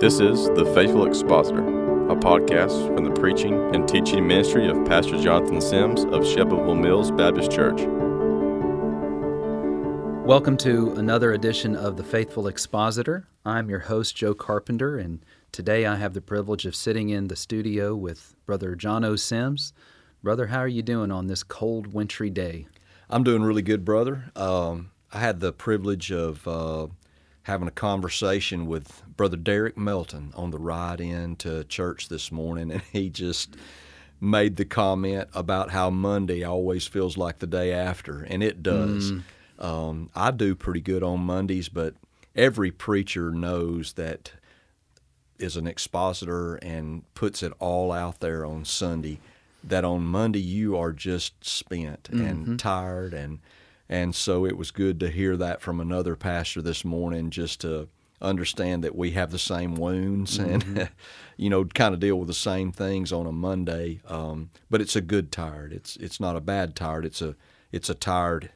This is The Faithful Expositor, a podcast from the preaching and teaching ministry of Pastor Jonathan Sims of Shelbyville Mills Baptist Church. Welcome to another edition of The Faithful Expositor. I'm your host, Joe Carpenter, and today I have the privilege of sitting in the studio with Brother Jono Sims. Brother, how are you doing on this cold, wintry day? I'm doing really good, brother. Um, I had the privilege of uh, having a conversation with Brother Derek Melton on the ride in to church this morning, and he just made the comment about how Monday always feels like the day after, and it does. Mm. Um, I do pretty good on Mondays, but every preacher knows that is an expositor and puts it all out there on Sunday. That on Monday you are just spent mm-hmm. and tired and and so it was good to hear that from another pastor this morning, just to understand that we have the same wounds mm-hmm. and you know kind of deal with the same things on a Monday. Um, but it's a good tired. It's it's not a bad tired. It's a it's a tired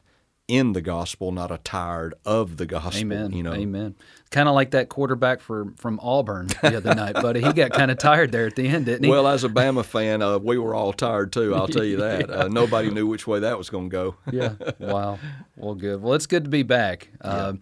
in the gospel, not a tired of the gospel. Amen. You know, amen. Kind of like that quarterback for from Auburn the other night, buddy. He got kind of tired there at the end, didn't he? Well, as a Bama fan, uh, we were all tired too. I'll tell you that. yeah. uh, nobody knew which way that was going to go. yeah. Wow. Well, good. Well, it's good to be back. Yeah. Uh,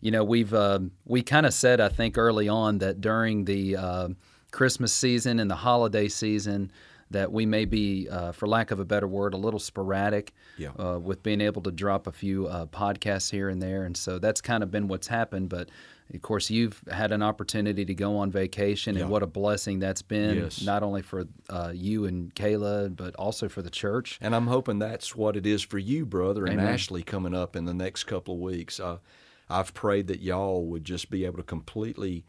you know, we've uh, we kind of said I think early on that during the uh, Christmas season and the holiday season that we may be, uh, for lack of a better word, a little sporadic yeah. uh, with being able to drop a few uh, podcasts here and there. And so that's kind of been what's happened. But of course, you've had an opportunity to go on vacation, yeah. and what a blessing that's been, yes. not only for uh, you and Kayla, but also for the church. And I'm hoping that's what it is for you, brother, and Amen. Ashley coming up in the next couple of weeks. Uh, I've prayed that y'all would just be able to completely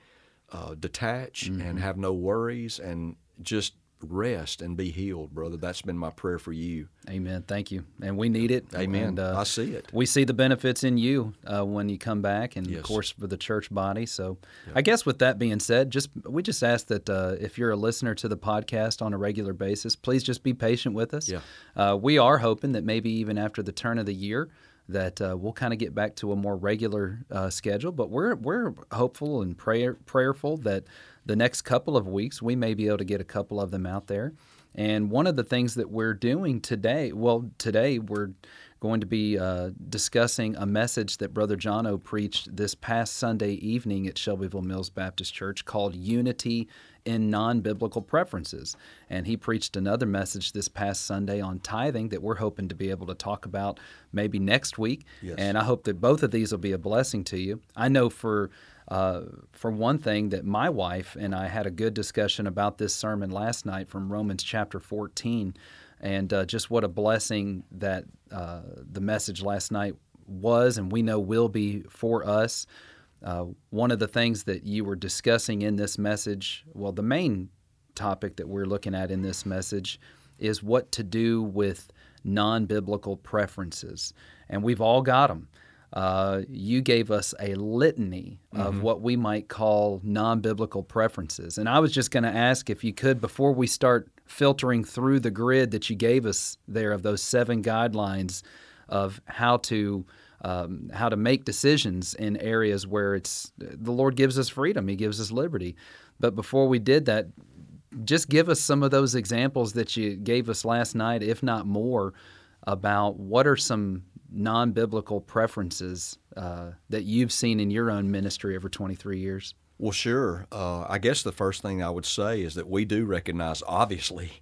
uh, detach mm-hmm. and have no worries and just rest and be healed, brother. That's been my prayer for you. Amen. Thank you. And we need it. Amen. And, uh, I see it. We see the benefits in you uh, when you come back, and yes. of course for the church body. So, I guess with that being said, just we just ask that uh, if you're a listener to the podcast on a regular basis, please just be patient with us. Yeah. Uh, we are hoping that maybe even after the turn of the year that uh, we'll kind of get back to a more regular uh, schedule. But we're we're hopeful and prayer, prayerful that the next couple of weeks, we may be able to get a couple of them out there. And one of the things that we're doing today, well, today we're going to be uh, discussing a message that Brother Jono preached this past Sunday evening at Shelbyville Mills Baptist Church called Unity in Non Biblical Preferences. And he preached another message this past Sunday on tithing that we're hoping to be able to talk about maybe next week. Yes. And I hope that both of these will be a blessing to you. I know for uh, for one thing, that my wife and I had a good discussion about this sermon last night from Romans chapter 14, and uh, just what a blessing that uh, the message last night was, and we know will be for us. Uh, one of the things that you were discussing in this message, well, the main topic that we're looking at in this message is what to do with non biblical preferences. And we've all got them uh, you gave us a litany of mm-hmm. what we might call non biblical preferences. And I was just going to ask if you could, before we start filtering through the grid that you gave us there of those seven guidelines of how to. Um, how to make decisions in areas where it's the Lord gives us freedom, He gives us liberty. But before we did that, just give us some of those examples that you gave us last night, if not more, about what are some non biblical preferences uh, that you've seen in your own ministry over 23 years? Well, sure. Uh, I guess the first thing I would say is that we do recognize, obviously,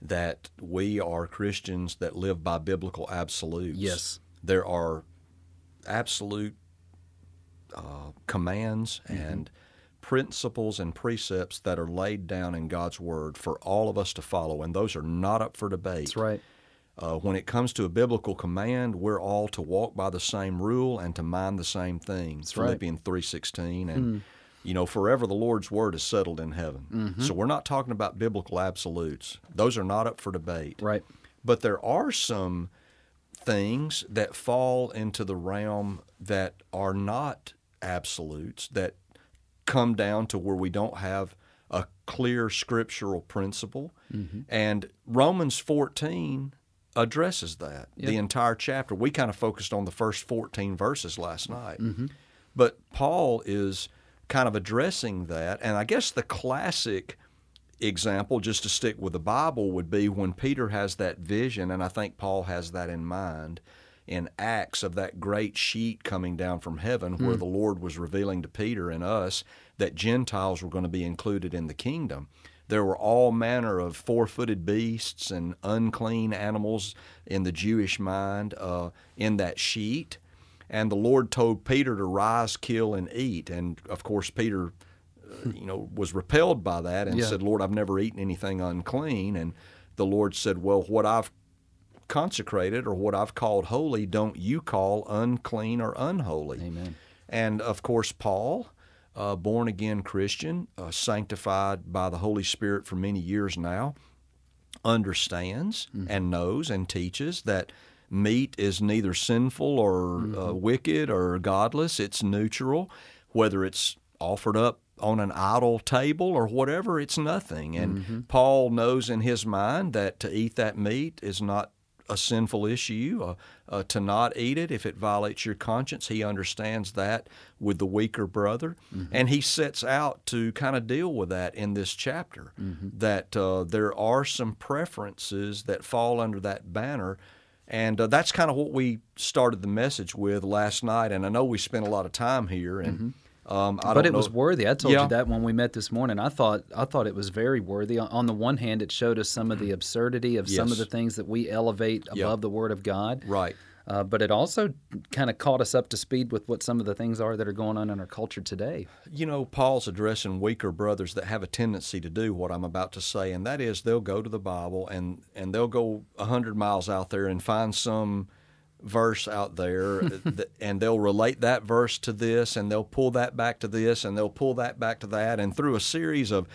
that we are Christians that live by biblical absolutes. Yes. There are absolute uh, commands mm-hmm. and principles and precepts that are laid down in God's Word for all of us to follow, and those are not up for debate. That's right. Uh, when it comes to a biblical command, we're all to walk by the same rule and to mind the same things. That's Philippians right. three sixteen, and mm. you know, forever the Lord's word is settled in heaven. Mm-hmm. So we're not talking about biblical absolutes; those are not up for debate. Right. But there are some things that fall into the realm that are not absolutes that come down to where we don't have a clear scriptural principle. Mm-hmm. And Romans 14 addresses that yep. the entire chapter. We kind of focused on the first 14 verses last night. Mm-hmm. But Paul is kind of addressing that. And I guess the classic example, just to stick with the Bible, would be when Peter has that vision, and I think Paul has that in mind in Acts of that great sheet coming down from heaven where the Lord was revealing to Peter and us that Gentiles were going to be included in the kingdom. There were all manner of four footed beasts and unclean animals in the Jewish mind uh, in that sheet. And the Lord told Peter to rise, kill, and eat. And of course, Peter uh, you know, was repelled by that and Yeah. said, Lord, I've never eaten anything unclean. And the Lord said, Well, what I've consecrated or what I've called holy, don't you call unclean or unholy. Amen. And of course, Paul, a born again Christian, uh, sanctified by the Holy Spirit for many years now, understands and knows and teaches that meat is neither sinful or uh, wicked or godless. It's neutral, whether it's offered up on an idol table or whatever, it's nothing. And Paul knows in his mind that to eat that meat is not a sinful issue. Uh, uh, to not eat it if it violates your conscience, he understands that with the weaker brother, and he sets out to kind of deal with that in this chapter. That uh, there are some preferences that fall under that banner. And uh, that's kind of what we started the message with last night. And I know we spent a lot of time here, and um, I but it was worthy. I told Yeah. you that when we met this morning. I thought I thought it was very worthy. On- the one hand, it showed us some of the absurdity of some of the things that we elevate above the Word of God. Right. Uh, but it also kind of caught us up to speed with what some of the things are that are going on in our culture today. You know, Paul's addressing weaker brothers that have a tendency to do what I'm about to say, and that is they'll go to the Bible and, and they'll go a hundred miles out there and find some verse out there, uh, that, and they'll relate that verse to this, and they'll pull that back to this, and they'll pull that back to that, and through a series of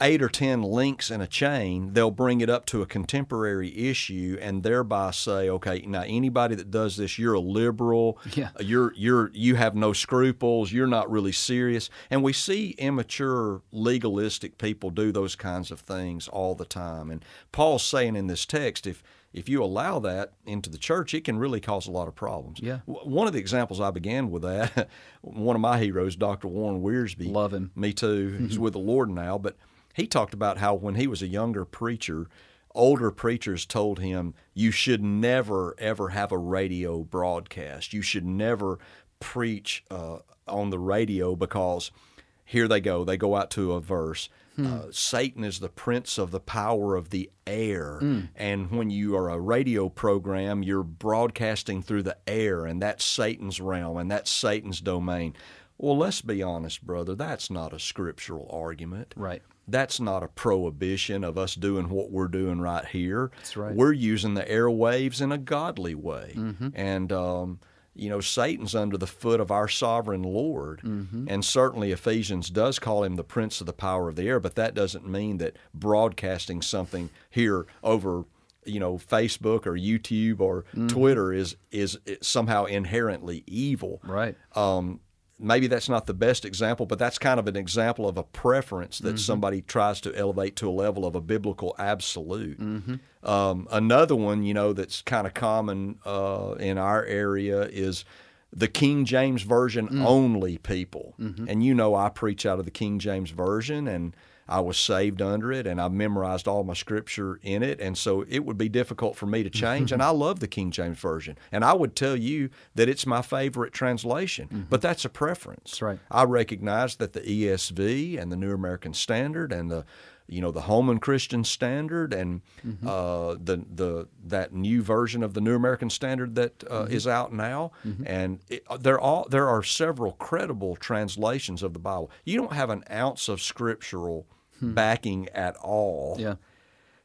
eight or ten links in a chain, they'll bring it up to a contemporary issue and thereby say, okay, now anybody that does this, you're a liberal, Yeah. Uh, you're you're you have no scruples, you're not really serious. And we see immature legalistic people do those kinds of things all the time. And Paul's saying in this text, if if you allow that into the church, it can really cause a lot of problems. Yeah. One of the examples I began with that, one of my heroes, Dr. Warren Wiersbe. Love him. Me too. He's with the Lord now, but he talked about how when he was a younger preacher, older preachers told him, You should never, ever have a radio broadcast. You should never preach uh, on the radio because here they go. They go out to a verse. Uh, Satan is the prince of the power of the air. And when you are a radio program, you're broadcasting through the air, and that's Satan's realm, and that's Satan's domain. Well, let's be honest, brother. That's not a scriptural argument. Right. That's not a prohibition of us doing what we're doing right here. That's right. We're using the airwaves in a godly way. And, um, you know, Satan's under the foot of our sovereign Lord. And certainly Ephesians does call him the prince of the power of the air, but that doesn't mean that broadcasting something here over you know Facebook or YouTube or Twitter is is somehow inherently evil Right. um, maybe that's not the best example, but that's kind of an example of a preference that somebody tries to elevate to a level of a biblical absolute. Um, another one, you know, that's kind of common uh, in our area is the King James Version only people. And you know, I preach out of the King James Version and I was saved under it and I memorized all my scripture in it. And so it would be difficult for me to change. and mm-hmm. I love the King James Version. And I would tell you that it's my favorite translation, mm-hmm. but that's a preference. That's right. I recognize that the ESV and the New American Standard and the you know the Holman Christian Standard and mm-hmm. uh, the the that new version of the New American Standard that uh, is out now, and it, uh, there all there are several credible translations of the Bible. You don't have an ounce of scriptural backing at all Yeah.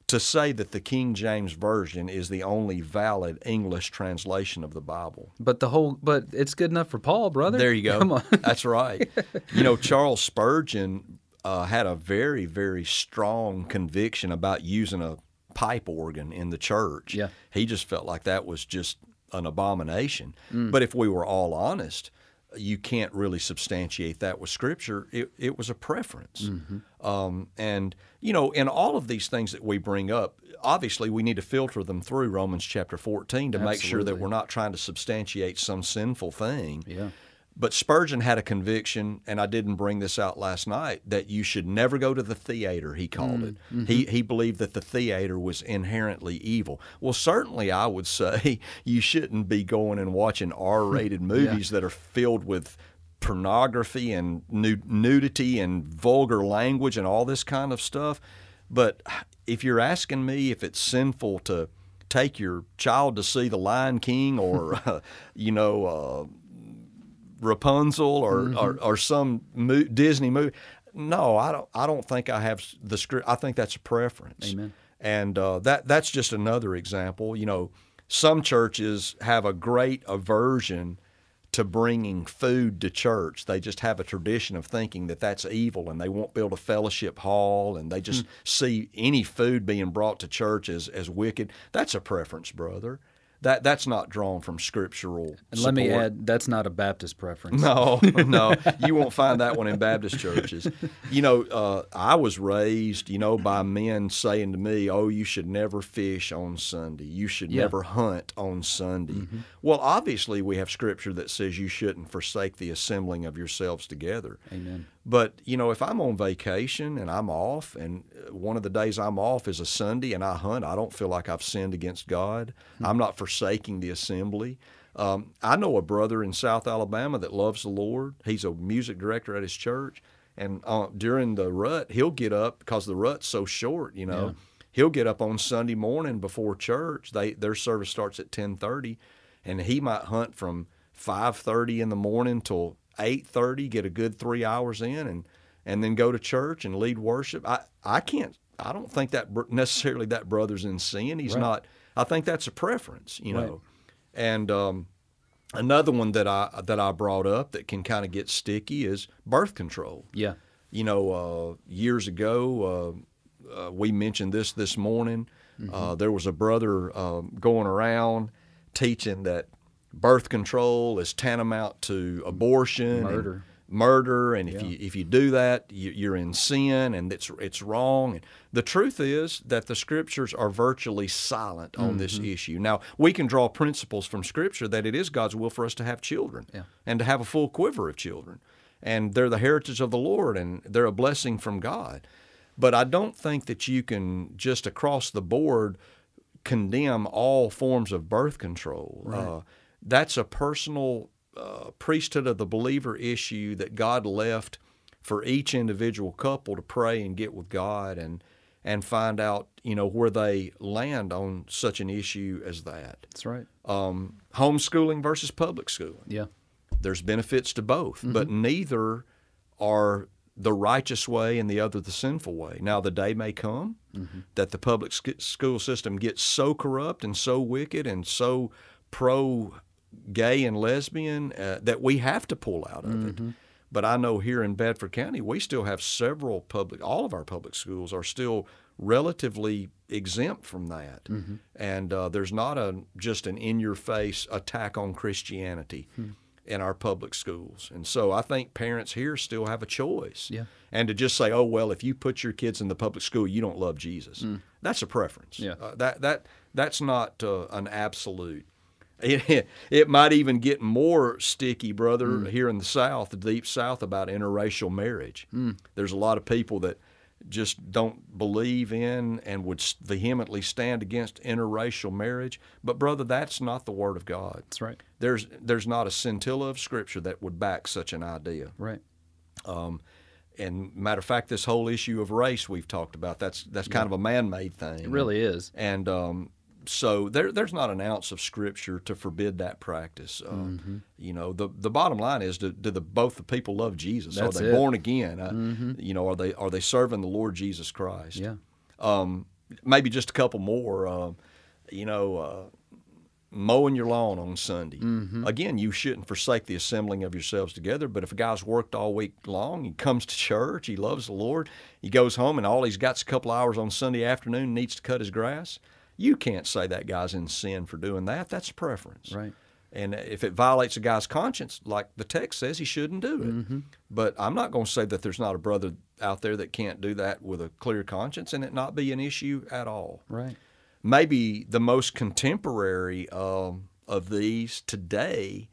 to say that the King James version is the only valid English translation of the Bible. But the whole but it's good enough for Paul, brother. There you go. Come on. That's right. You know, Charles Spurgeon uh, had a very, very strong conviction about using a pipe organ in the church. Yeah. He just felt like that was just an abomination. Mm. But if we were all honest, you can't really substantiate that with Scripture. It, it was a preference. Mm-hmm. Um, and, you know, in all of these things that we bring up, obviously we need to filter them through Romans chapter 14 to make sure that we're not trying to substantiate some sinful thing. Yeah. But Spurgeon had a conviction, and I didn't bring this out last night, that you should never go to the theater, he called it. He, he believed that the theater was inherently evil. Well, certainly I would say you shouldn't be going and watching R rated movies that are filled with pornography and nudity and vulgar language and all this kind of stuff. But if you're asking me if it's sinful to take your child to see The Lion King or, uh, you know, uh, Rapunzel or, or, or some mo- Disney movie, no, I don't. I don't think I have the script. I think that's a preference. Amen. And uh, that that's just another example. You know, some churches have a great aversion to bringing food to church. They just have a tradition of thinking that that's evil, and they won't build a fellowship hall, and they just see any food being brought to church as as wicked. That's a preference, brother. That that's not drawn from scriptural. And let me add, that's not a Baptist preference. No, no, you won't find that one in Baptist churches. You know, uh, I was raised, you know, by men saying to me, "Oh, you should never fish on Sunday. You should Yeah. never hunt on Sunday." Well, obviously, we have scripture that says you shouldn't forsake the assembling of yourselves together. Amen. But you know, if I'm on vacation and I'm off, and uh, one of the days I'm off is a Sunday, and I hunt, I don't feel like I've sinned against God. I'm not forsaking the assembly. Um, I know a brother in South Alabama that loves the Lord. He's a music director at his church, and uh, during the rut, he'll get up because the rut's so short. You know, he'll get up on Sunday morning before church. They their service starts at ten thirty, and he might hunt from five thirty in the morning till eight thirty, get a good three hours in, and and then go to church and lead worship. I I can't. I don't think that necessarily that brother's in sin. He's Right. not. I think that's a preference, you Right. know. And um, another one that I that I brought up that can kind of get sticky is birth control. Yeah. You know, uh, years ago, uh, uh, we mentioned this this morning. Uh, there was a brother um, going around teaching that birth control is tantamount to abortion, and Murder. murder, and if Yeah. you if you do that, you, you're in sin, and it's it's wrong. And the truth is that the scriptures are virtually silent on this Mm-hmm. issue. Now we can draw principles from scripture that it is God's will for us to have children, Yeah. and to have a full quiver of children, and they're the heritage of the Lord, and they're a blessing from God. But I don't think that you can just across the board condemn all forms of birth control. Uh, that's a personal uh, priesthood of the believer issue that God left for each individual couple to pray and get with God and and find out you know where they land on such an issue as that. That's right. Um, homeschooling versus public schooling Yeah. there's benefits to both, but neither are the righteous way and the other the sinful way. Now, the day may come that the public sc- school system gets so corrupt and so wicked and so pro gay and lesbian uh, that we have to pull out of it. But I know here in Bedford County, we still have several public, all of our public schools are still relatively exempt from that. And uh, there's not a just an in your face attack on Christianity in our public schools. And so I think parents here still have a choice. Yeah. And to just say, oh, well, if you put your kids in the public school, you don't love Jesus. That's a preference. Yeah. Uh, that, that, that's not uh, an absolute. It, it might even get more sticky, brother, hmm. here in the South, the deep South, about interracial marriage. Hmm. There's a lot of people that just don't believe in and would vehemently stand against interracial marriage. But, brother, that's not the Word of God. That's right. There's, there's not a scintilla of Scripture that would back such an idea. Right. Um, and matter of fact, this whole issue of race we've talked about, that's, that's kind of a man made thing. It really is. And um, so there, there's not an ounce of scripture to forbid that practice. Uh, Mm-hmm. You know, the the bottom line is, do, do the both the people love Jesus? That's are they it. Mm-hmm. born again? Uh, You know, are they are they serving the Lord Jesus Christ? Yeah. Um, maybe just a couple more. Um, you know, uh, mowing your lawn on Sunday. Mm-hmm. Again, you shouldn't forsake the assembling of yourselves together. But if a guy's worked all week long, he comes to church, he loves the Lord, he goes home, and all he's got's a couple hours on Sunday afternoon, needs to cut his grass. You can't say that guy's in sin for doing that. That's preference. Right. And if it violates a guy's conscience, like the text says, he shouldn't do it. Mm-hmm. But I'm not going to say that there's not a brother out there that can't do that with a clear conscience and it not be an issue at all Right. maybe the most contemporary um, of these today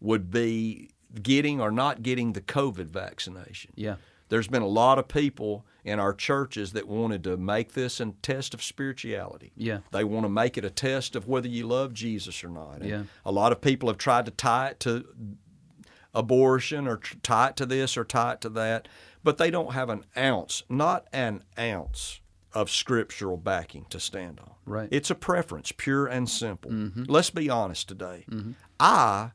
would be getting or not getting the COVID vaccination. Yeah. There's been a lot of people in our churches that wanted to make this a test of spirituality. Yeah. They want to make it a test of whether you love Jesus or not. And Yeah. A lot of people have tried to tie it to abortion or tie it to this or tie it to that, but they don't have an ounce, not an ounce of scriptural backing to stand on. Right. It's a preference, pure and simple. Mm-hmm. Let's be honest today. I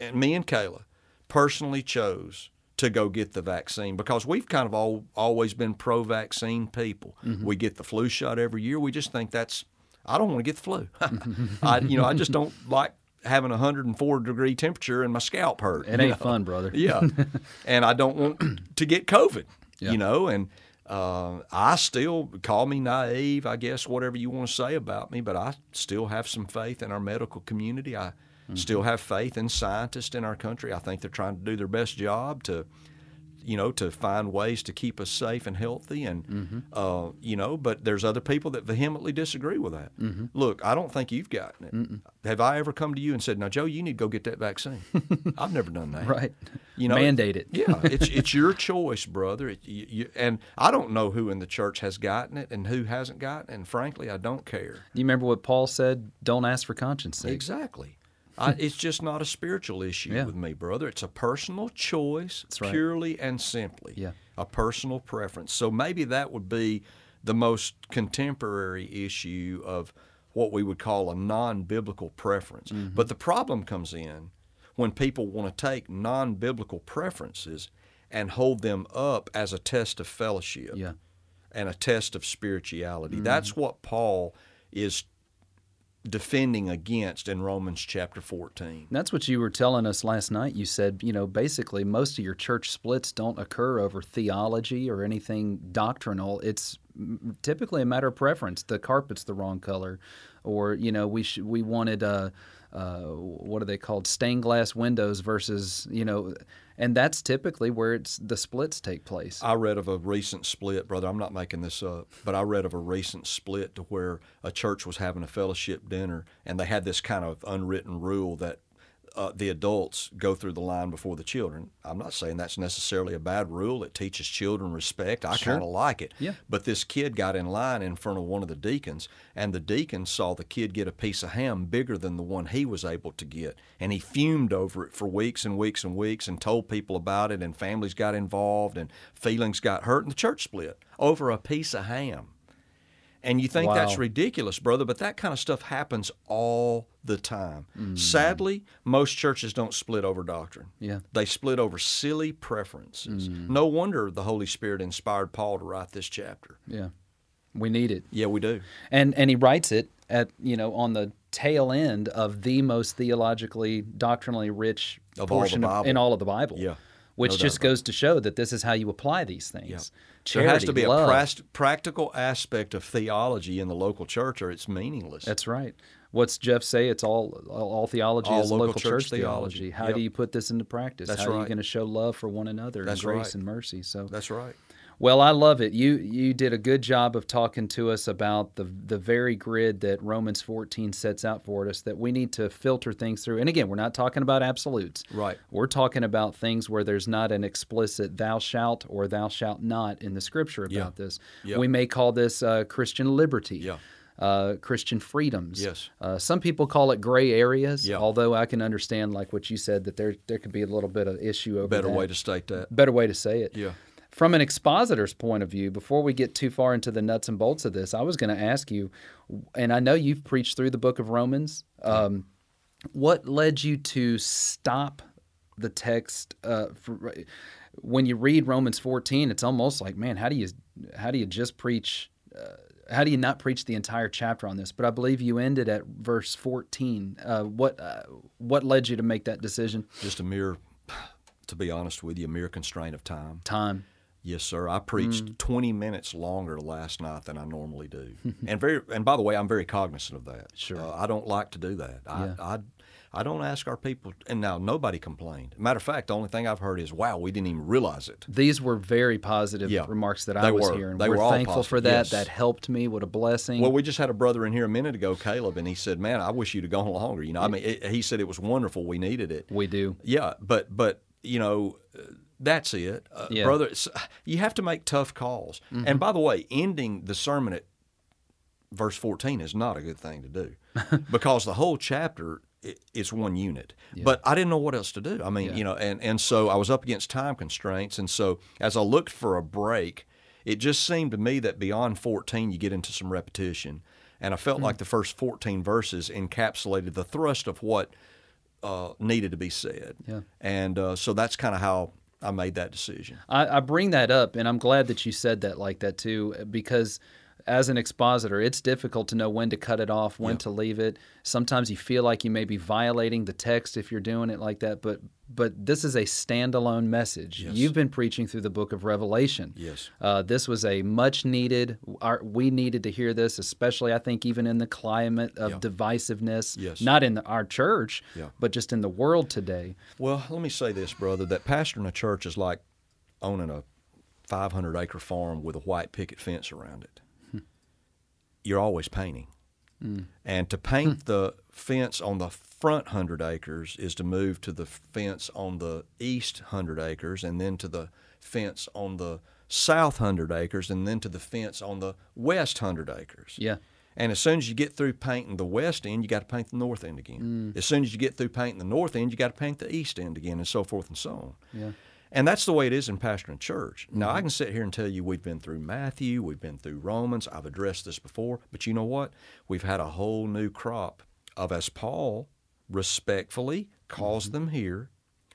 and me and Kayla personally chose to go get the vaccine because we've kind of all, always been pro vaccine people. We get the flu shot every year. We just think that's, I don't want to get the flu. I, you know, I just don't like having a 104 degree temperature and my scalp hurt. It ain't know? fun, brother. Yeah. and I don't want to get COVID, Yeah. you know, and uh, I still call me naive, I guess, whatever you want to say about me, but I still have some faith in our medical community. I Mm-hmm. still have faith in scientists in our country. I think they're trying to do their best job to, you know, to find ways to keep us safe and healthy. And, mm-hmm. uh, you know, but there's other people that vehemently disagree with that. Mm-hmm. Look, I don't think you've gotten it. Have I ever come to you and said, now, Joe, you need to go get that vaccine? I've never done that. Right. You know, Mandate it. yeah, it's it's your choice, brother. It, you, you, and I don't know who in the church has gotten it and who hasn't gotten it. And frankly, I don't care. Do you remember what Paul said? Don't ask for conscience sake. Exactly. I, it's just not a spiritual issue Yeah. with me, brother. It's a personal choice, right. purely and simply. Yeah. A personal preference. So maybe that would be the most contemporary issue of what we would call a non biblical preference. Mm-hmm. But the problem comes in when people want to take non biblical preferences and hold them up as a test of fellowship Yeah. and a test of spirituality. Mm-hmm. That's what Paul is defending against in Romans chapter 14. That's what you were telling us last night. You said, you know, basically most of your church splits don't occur over theology or anything doctrinal. It's typically a matter of preference. The carpet's the wrong color, or you know, we sh- we wanted uh, uh, what are they called stained glass windows versus you know, and that's typically where it's the splits take place. I read of a recent split, brother. I'm not making this up, but I read of a recent split to where a church was having a fellowship dinner, and they had this kind of unwritten rule that uh, the adults go through the line before the children. I'm not saying that's necessarily a bad rule. It teaches children respect. I Sure. kind of like it. Yeah. But this kid got in line in front of one of the deacons, and the deacon saw the kid get a piece of ham bigger than the one he was able to get. And he fumed over it for weeks and weeks and weeks and told people about it, and families got involved, and feelings got hurt, and the church split over a piece of ham. And you think that's ridiculous, brother, but that kind of stuff happens all the time. Mm. Sadly, most churches don't split over doctrine. Yeah. They split over silly preferences. Mm. No wonder the Holy Spirit inspired Paul to write this chapter. yeah, we need it. Yeah, we do. and and he writes it at you know on the tail end of the most theologically doctrinally rich Of all the portion in all of the Bible. Yeah, which no just goes to show that this is how you apply these things. There has to Charity, be a love. pras- practical aspect of theology in the local church or it's meaningless. That's right. What's Jeff say? It's all all, theology All is local local, church church, theology. theology. How Yep. do you put this into practice? That's How are you going to show love for one another That's and grace right. and mercy? So That's right. Well, I love it. You you did a good job of talking to us about the the very grid that Romans 14 sets out for us that we need to filter things through. And again, we're not talking about absolutes. Right. We're talking about things where there's not an explicit thou shalt or thou shalt not in the scripture about Yeah. this. Yeah. We may call this uh, Christian liberty. Yeah. Uh, Christian freedoms. Yes. Uh, some people call it gray areas. Yeah. Although I can understand, like what you said, that there there could be a little bit of issue over Better that. way to state that. better way to say it. Yeah. From an expositor's point of view, before we get too far into the nuts and bolts of this, I was going to ask you, and I know you've preached through the book of Romans. Um, what led you to stop the text? Uh, for, when you read Romans 14, it's almost like, man, how do you how do you just preach? Uh, how do you not preach the entire chapter on this? But I believe you ended at verse 14. Uh, what uh, what led you to make that decision? Just a mere, to be honest with you, a mere constraint of time. Time. Yes, sir. I preached Mm. 20 minutes longer last night than I normally do. and very and by the way, I'm very cognizant of that. Sure. Uh, I don't like to do that. I, Yeah. I I don't ask our people, and now nobody complained. Matter of fact, the only thing I've heard is, "Wow, we didn't even realize it." These were very positive Yeah, remarks that they I was were. hearing. They we're were all thankful for that. yes. That helped me. What a blessing. Well, we just had a brother in here a minute ago, Caleb, and he said, "Man, I wish you'd have gone longer." You know, I mean, it, he said it was wonderful. We needed it. we do. Yeah, but but you know, uh, that's it, uh, Yeah. brother. You have to make tough calls. Mm-hmm. And by the way, ending the sermon at verse fourteen is not a good thing to do, because the whole chapter is one unit. But I didn't know what else to do. I mean, Yeah. you know, and and so I was up against time constraints, and so as I looked for a break, it just seemed to me that beyond fourteen, you get into some repetition. And I felt Hmm. like the first 14 verses encapsulated the thrust of what uh, needed to be said. Yeah. And uh, so that's kind of how I made that decision. I, I bring that up, and I'm glad that you said that like that too, because as an expositor, it's difficult to know when to cut it off, when to leave it. Sometimes you feel like you may be violating the text if you're doing it like that, but but this is a standalone message. You've been preaching through the book of Revelation. Yes. Uh, this was a much needed. Our, we needed to hear this, especially I think even in the climate of Yeah. divisiveness. Yes. Not in the, our church, Yeah. but just in the world today. Well, let me say this, brother, that pastoring a church is like owning a 500 acre farm with a white picket fence around it. You're always painting. Mm. And to paint hmm. the fence on the front 100 acres is to move to the fence on the east 100 acres and then to the fence on the south 100 acres and then to the fence on the west 100 acres. Yeah. And as soon as you get through painting the west end, you got to paint the north end again. Mm. As soon as you get through painting the north end, you got to paint the east end again, and so forth and so on. Yeah. And that's the way it is in pastoring church. Now, I mm-hmm. can sit here and tell you we've been through Matthew, we've been through Romans, I've addressed this before, but you know what? We've had a whole new crop of, as Paul respectfully calls mm-hmm. them here,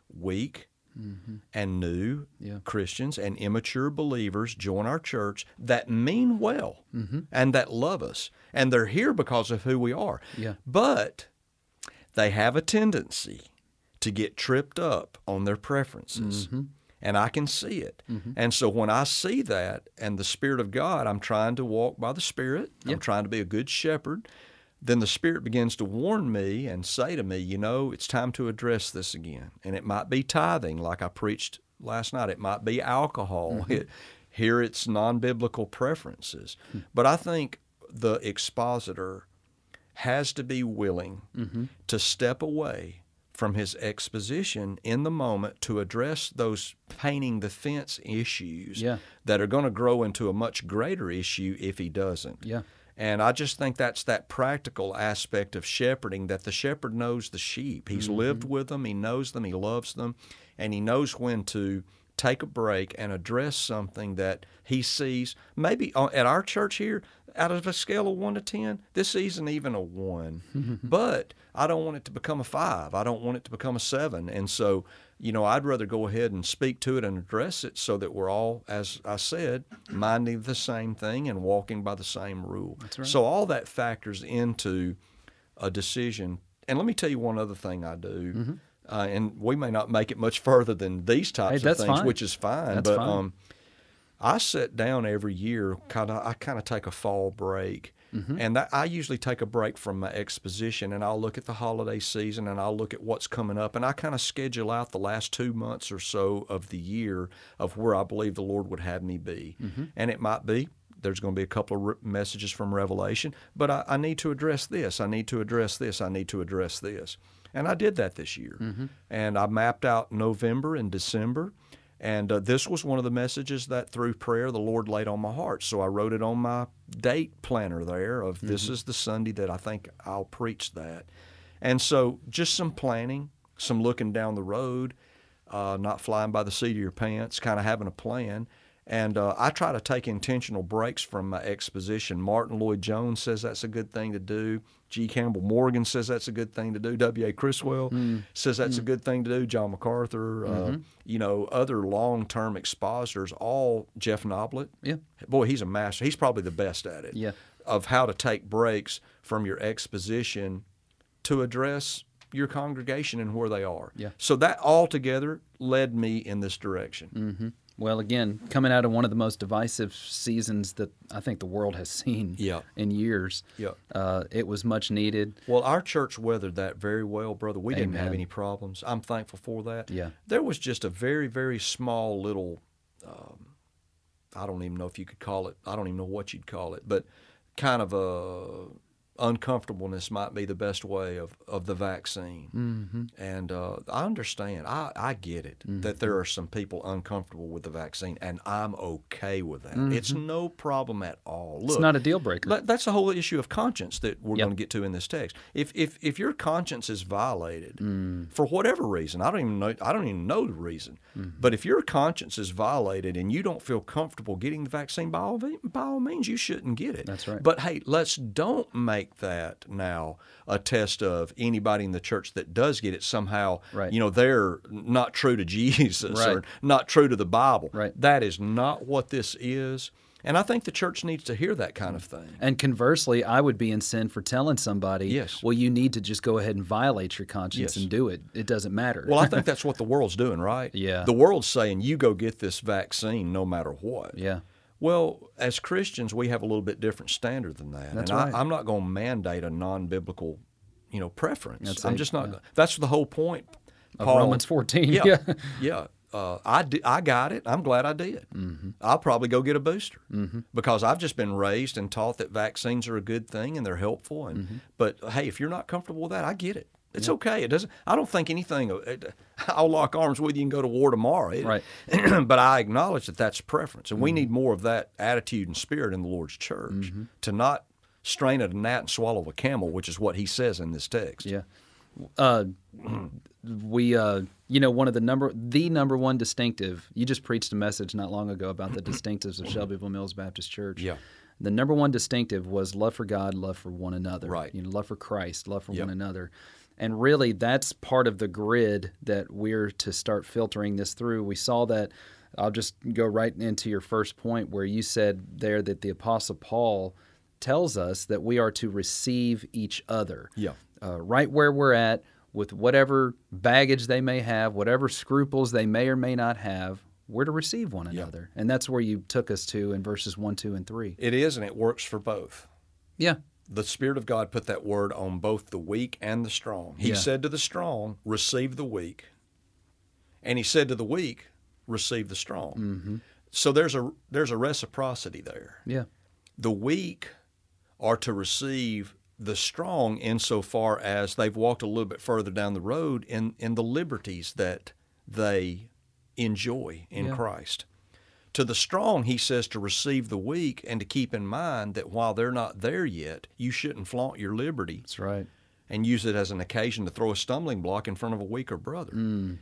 weak mm-hmm. and new Yeah. Christians and immature believers join our church that mean well and that love us. And they're here because of who we are. Yeah. But they have a tendency to get tripped up on their preferences. Mm-hmm. And I can see it. Mm-hmm. And so when I see that and the Spirit of God, I'm trying to walk by the Spirit, I'm trying to be a good shepherd. Then the Spirit begins to warn me and say to me, you know, it's time to address this again. And it might be tithing, like I preached last night. It might be alcohol. Mm-hmm. It, here it's non biblical preferences. Hmm. But I think the expositor has to be willing to step away from his exposition in the moment to address those painting the fence issues Yeah. that are going to grow into a much greater issue if he doesn't. Yeah. And I just think that's that practical aspect of shepherding that the shepherd knows the sheep. He's mm-hmm. lived with them, he knows them, he loves them, and he knows when to take a break and address something that he sees. Maybe at our church here, out of a scale of 1 to 10, this isn't even a 1. but I don't want it to become a 5. I don't want it to become a 7. And so, you know, I'd rather go ahead and speak to it and address it so that we're all, as I said, minding the same thing and walking by the same rule. right. So all that factors into a decision. And let me tell you one other thing I do. Mm-hmm. Uh, and we may not make it much further than these types Hey, of things, fine. which is fine. That's but fine. um, I sit down every year. Kind of, I kind of take a fall break, Mm-hmm. and that, I usually take a break from my exposition, and I'll look at the holiday season, and I'll look at what's coming up, and I kind of schedule out the last two months or so of the year of where I believe the Lord would have me be, Mm-hmm. and it might be. There's going to be a couple of re- messages from Revelation, but I, I need to address this. I need to address this. I need to address this. And I did that this year. And I mapped out November and December. And uh, this was one of the messages that through prayer the Lord laid on my heart. So I wrote it on my date planner there of this is the Sunday that I think I'll preach that. And so just some planning, some looking down the road, uh, not flying by the seat of your pants, kind of having a plan. And uh, I try to take intentional breaks from my exposition. Martyn Lloyd-Jones says that's a good thing to do. G. Campbell Morgan says that's a good thing to do. W. A. Criswell says that's a good thing to do. John MacArthur, uh, you know, other long term expositors, all Jeff Noblit. Yeah. Boy, he's a master. He's probably the best at it. Yeah. Of how to take breaks from your exposition to address your congregation and where they are. Yeah. So that all together led me in this direction. Well, again, coming out of one of the most divisive seasons that I think the world has seen Yeah. in years, Yeah. uh, it was much needed. Well, our church weathered that very well, brother. We didn't have any problems. I'm thankful for that. Yeah. There was just a very, very small little, um, I don't even know if you could call it, I don't even know what you'd call it, but kind of a uncomfortableness might be the best way of, of the vaccine. Mm-hmm. And uh, I understand. I, I get it that there are some people uncomfortable with the vaccine, and I'm okay with that. It's no problem at all. Look, It's not a deal breaker. that- that's the whole issue of conscience that we're Yep. going to get to in this text. If if if your conscience is violated Mm. for whatever reason, I don't even know I don't even know the reason, Mm-hmm. but if your conscience is violated and you don't feel comfortable getting the vaccine, by all by all means, you shouldn't get it. That's right. But hey, let's don't make that now a test of anybody in the church that does get it somehow. Right. You know, they're not true to Jesus Right. or not true to the Bible. Right. That is not what this is. And I think the church needs to hear that kind of thing. And conversely, I would be in sin for telling somebody, Yes. well, you need to just go ahead and violate your conscience Yes. and do it. It doesn't matter. Well, I think that's what the world's doing, right? Yeah. The world's saying you go get this vaccine no matter what. yeah. Well, as Christians, we have a little bit different standard than that. That's and right. I, I'm not going to mandate a non-biblical, you know, preference. That's I'm it, just not. yeah. That's the whole point. Of Paul- Romans 14. Yeah, Yeah. yeah. Uh, I di- I got it. I'm glad I did. Mm-hmm. I'll probably go get a booster mm-hmm. because I've just been raised and taught that vaccines are a good thing and they're helpful. And Mm-hmm. but hey, if you're not comfortable with that, I get it. It's okay. It doesn't. I don't think anything. it- I'll lock arms with you and go to war tomorrow. It- Right. Mm-hmm. but I acknowledge that that's preference, and we need more of that attitude and spirit in the Lord's church to not strain at a gnat and swallow a camel, which is what He says in this text. Yeah. Uh, we, uh, you know, one of the number, the number one distinctive. You just preached a message not long ago about the distinctives of Shelbyville Mills Baptist Church. Yeah. The number one distinctive was love for God, love for one another. Right. You know, love for Christ, love for Yep. one another. And really, that's part of the grid that we're to start filtering this through. We saw that. I'll just go right into your first point where you said there that the Apostle Paul tells us that we are to receive each other Yeah. uh, right where we're at with whatever baggage they may have, whatever scruples they may or may not have, we're to receive one another. And that's where you took us to in verses 1, 2, and 3. It is, and it works for both. Yeah. The Spirit of God put that word on both the weak and the strong. He Yeah. said to the strong, receive the weak. And he said to the weak, receive the strong. Mm-hmm. So there's a there's a reciprocity there. Yeah. The weak are to receive the strong insofar as they've walked a little bit further down the road in, in the liberties that they enjoy in Yeah. Christ. To the strong, he says to receive the weak and to keep in mind that while they're not there yet, you shouldn't flaunt your liberty That's right. and use it as an occasion to throw a stumbling block in front of a weaker brother. Mm.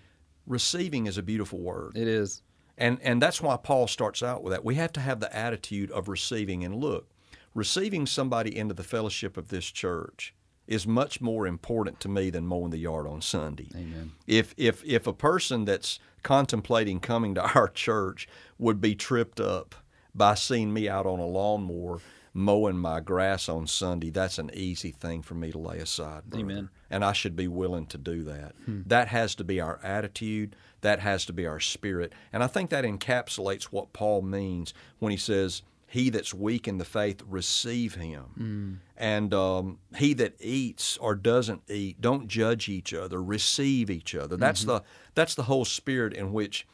Receiving is a beautiful word. It is. And and that's why Paul starts out with that. We have to have the attitude of receiving. And look, receiving somebody into the fellowship of this church is much more important to me than mowing the yard on Sunday. Amen. If if if a person that's contemplating coming to our church would be tripped up by seeing me out on a lawnmower mowing my grass on Sunday, that's an easy thing for me to lay aside. Brother. Amen. And I should be willing to do that. Hmm. That has to be our attitude. That has to be our spirit. And I think that encapsulates what Paul means when he says, "He that's weak in the faith, receive him." And um, he that eats or doesn't eat, don't judge each other. Receive each other. That's the that's the whole spirit in which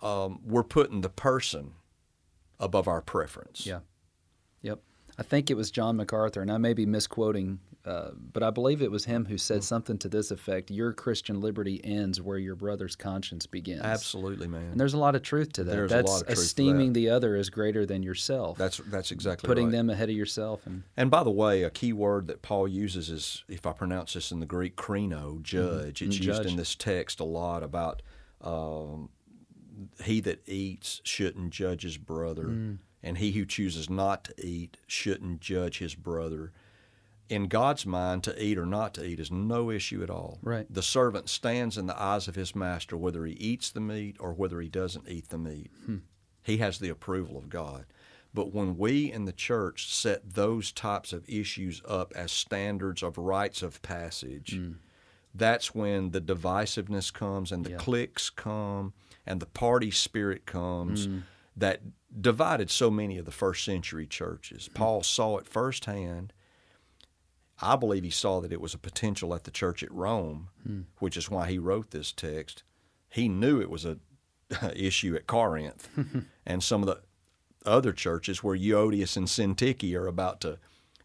um, we're putting the person above our preference. Yeah. Yep. I think it was John MacArthur, and I may be misquoting, uh, but I believe it was him who said something to this effect Your Christian liberty ends where your brother's conscience begins. Absolutely, man. And there's a lot of truth to that. There's a That's lot of truth esteeming that. the other as greater than yourself. That's that's exactly right. putting right. them ahead of yourself. And And by the way, a key word that Paul uses is, if I pronounce this in the Greek, krino, judge. It's Mm, used in this text a lot about um, he that eats shouldn't judge his brother, Mm. and he who chooses not to eat shouldn't judge his brother. In God's mind, to eat or not to eat is no issue at all. Right. The servant stands in the eyes of his master whether he eats the meat or whether he doesn't eat the meat. Hmm. He has the approval of God. But when we in the church set those types of issues up as standards of rites of passage, hmm. that's when the divisiveness comes and the Yeah. cliques come and the party spirit comes hmm. that divided so many of the first century churches. Paul saw it firsthand. I believe he saw that it was a potential at the church at Rome, hmm. which is why he wrote this text. He knew it was a issue at Corinth and some of the other churches where Euodias and Syntyche are about to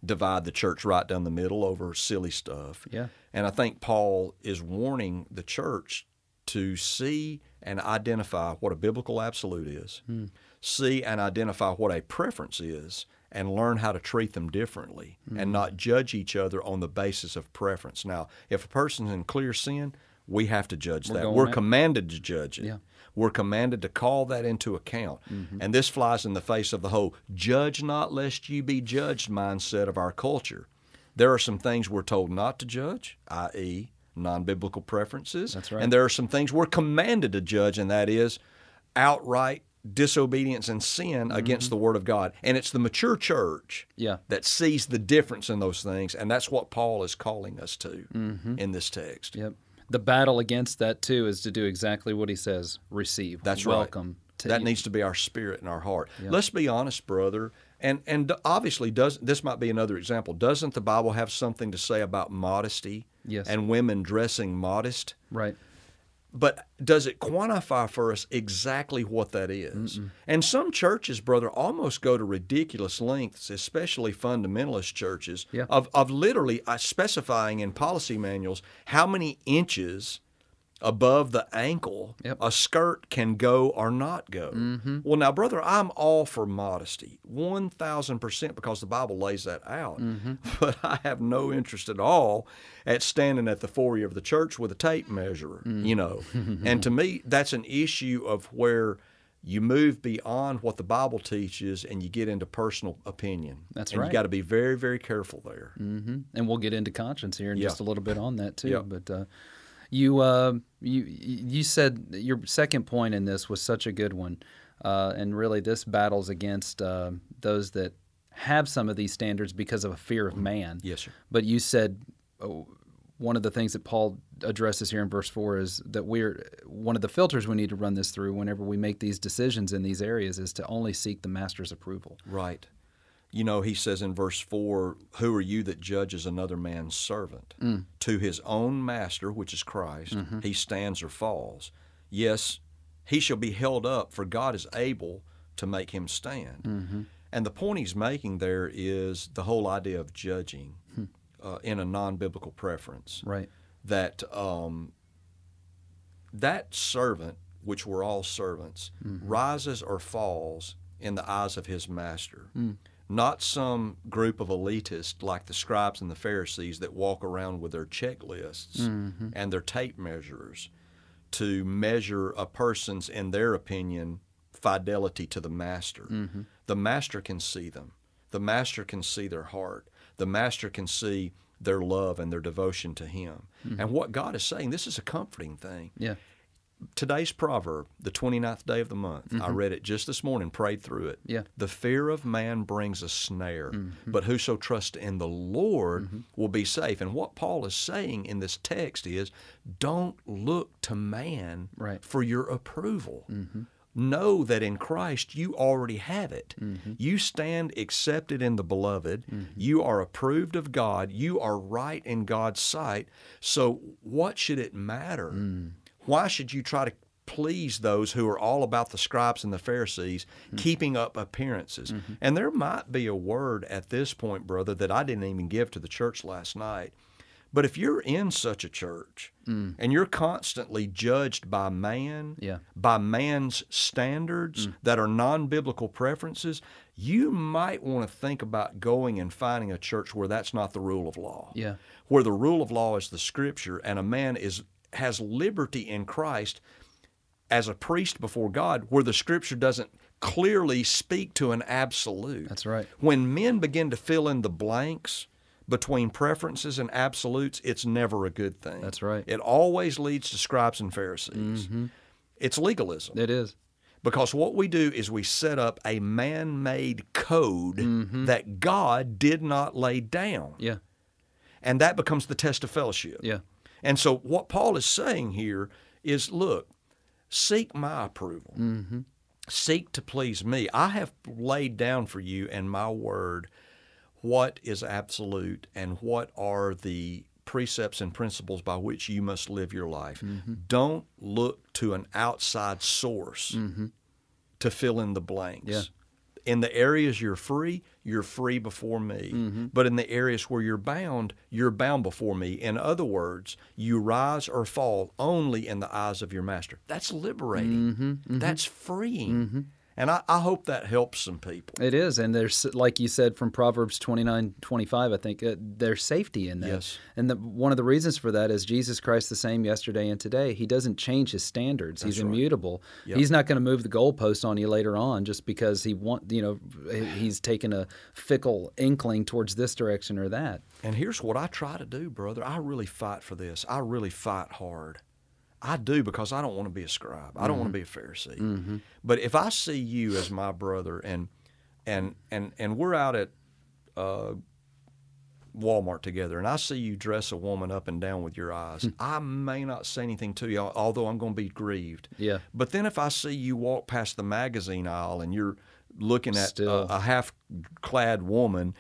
divide the church right down the middle over silly stuff. Yeah. And I think Paul is warning the church to see and identify what a biblical absolute is, hmm. see and identify what a preference is, and learn how to treat them differently and not mm. judge each other on the basis of preference. Now, if a person's in clear sin, we have to judge We're that. We're at- commanded to judge it. Yeah. We're commanded to call that into account. Mm-hmm. And this flies in the face of the whole judge not lest you be judged mindset of our culture. There are some things we're told not to judge, i.e., non biblical preferences. That's right. And there are some things we're commanded to judge, and that is outright disobedience and sin mm-hmm. against the Word of God. And it's the mature church Yeah. that sees the difference in those things. And that's what Paul is calling us to mm-hmm. in this text. Yep. The battle against that too is to do exactly what he says: receive. That's right. welcome. To that you. needs to be our spirit and our heart. Let's be honest, brother. And and obviously, does this might be another example? Doesn't the Bible have something to say about modesty Yes. and women dressing modest? right. But does it quantify for us exactly what that is? And some churches, brother, almost go to ridiculous lengths, especially fundamentalist churches, Yeah. of, of literally uh, specifying in policy manuals how many inches above the ankle Yep. a skirt can go or not go. Well, now, brother, I'm all for modesty, 1,000%, because the Bible lays that out. But I have no interest at all at standing at the foyer of the church with a tape measure, you know. and to me, that's an issue of where you move beyond what the Bible teaches and you get into personal opinion. That's and right. you got to be very, very careful there. hmm And we'll get into conscience here in Yeah. just a little bit on that too. Yeah. But uh, you, uh, you, you said your second point in this was such a good one, uh, and really this battles against uh, those that have some of these standards because of a fear of man. Yes, sir. But you said oh, one of the things that Paul addresses here in verse four is that we're one of the filters we need to run this through whenever we make these decisions in these areas is to only seek the master's approval. Right. You know, he says in verse 4 Who are you that judges another man's servant? Mm. To his own master, which is Christ, mm-hmm. he stands or falls. Yes, he shall be held up, for God is able to make him stand. Mm-hmm. And the point he's making there is the whole idea of judging hmm. uh, in a non biblical preference Right. that um, that servant, which we're all servants, mm-hmm. rises or falls in the eyes of his master. Hmm. Not some group of elitists like the scribes and the Pharisees that walk around with their checklists mm-hmm. and their tape measures to measure a person's, in their opinion, fidelity to the master. Mm-hmm. The master can see them. The master can see their heart. The master can see their love and their devotion to him. Mm-hmm. And what God is saying, this is a comforting thing. Yeah. Today's proverb, the 29th day of the month, I mm-hmm. read it just this morning, prayed through it. Yeah. The fear of man brings a snare, mm-hmm. but whoso trusts in the Lord mm-hmm. will be safe. And what Paul is saying in this text is don't look to man Right. for your approval. Know that in Christ you already have it. You stand accepted in the beloved. You are approved of God. You are right in God's sight. So, what should it matter? Mm. Why should you try to please those who are all about the scribes and the Pharisees, mm-hmm. keeping up appearances? Mm-hmm. And there might be a word at this point, brother, that I didn't even give to the church last night. But if you're in such a church mm. and you're constantly judged by man, Yeah. by man's standards mm. that are non biblical preferences, you might want to think about going and finding a church where that's not the rule of law. Yeah. Where the rule of law is the scripture and a man is has liberty in Christ as a priest before God, where the scripture doesn't clearly speak to an absolute. That's right. When men begin to fill in the blanks between preferences and absolutes, it's never a good thing. That's right. It always leads to scribes and Pharisees. Mm-hmm. It's legalism. It is. Because what we do is we set up a man made code mm-hmm. that God did not lay down. Yeah. And that becomes the test of fellowship. Yeah. And so what Paul is saying here is look, seek my approval. Mm-hmm. Seek to please me. I have laid down for you in my word what is absolute and what are the precepts and principles by which you must live your life. Mm-hmm. Don't look to an outside source mm-hmm. to fill in the blanks. Yeah. In the areas you're free, you're free before me. Mm-hmm. But in the areas where you're bound, you're bound before me. In other words, you rise or fall only in the eyes of your master. That's liberating. Mm-hmm. Mm-hmm. That's freeing. And I, I hope that helps some people. It is, and there's like you said from Proverbs 29, 25, I think uh, there's safety in that. Yes. And the, one of the reasons for that is Jesus Christ the same yesterday and today. He doesn't change his standards. He's right. immutable. Yep. He's not going to move the goalpost on you later on just because he want you know he's taken a fickle inkling towards this direction or that. And here's what I try to do, brother. I really fight for this. I really fight hard. I do because I don't want to be a scribe. I don't want to mm-hmm. be a Pharisee. Mm-hmm. But if I see you as my brother and and and and we're out at uh, Walmart together and I see you dress a woman up and down with your eyes, hmm. I may not say anything to you, although I'm going to be grieved. Yeah. But then if I see you walk past the magazine aisle and you're looking at a, a half-clad woman,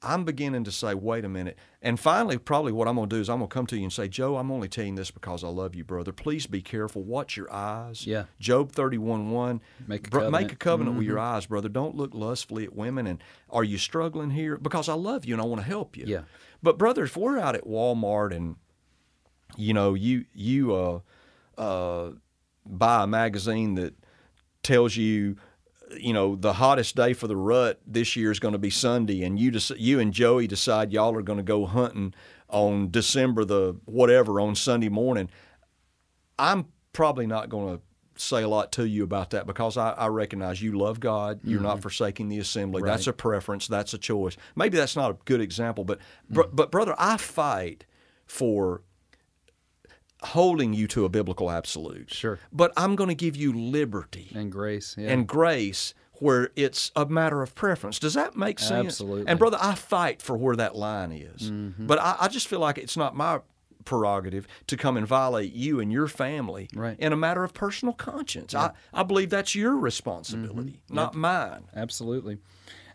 I'm beginning to say, wait a minute. And finally, probably what I'm going to do is I'm going to come to you and say, Joe, I'm only telling this because I love you, brother. Please be careful. Watch your eyes. Yeah. Job 31 1. Make a Bro- Make covenant. a covenant with your eyes, brother. Don't look lustfully at women. And are you struggling here? Because I love you and I want to help you. Yeah. But, brother, if we're out at Walmart and, you know, you, you, uh, uh, buy a magazine that tells you, you know, the hottest day for the rut this year is going to be Sunday, and you dec- you and Joey decide y'all are going to go hunting on December the whatever on Sunday morning. I'm probably not going to say a lot to you about that because I, I recognize you love God. You're not mm-hmm. forsaking the assembly. That's a preference. That's a choice. Maybe that's not a good example, but br- mm. but brother, I fight for holding you to a biblical absolute. Sure. But I'm going to give you liberty And grace. Yeah. and grace where it's a matter of preference. Does that make sense? Absolutely. Mm-hmm. And brother, I fight for where that line is. But I, I just feel like it's not my prerogative to come and violate you and your family Right. in a matter of personal conscience. I, I believe that's your responsibility, Mm-hmm. not mine. Absolutely.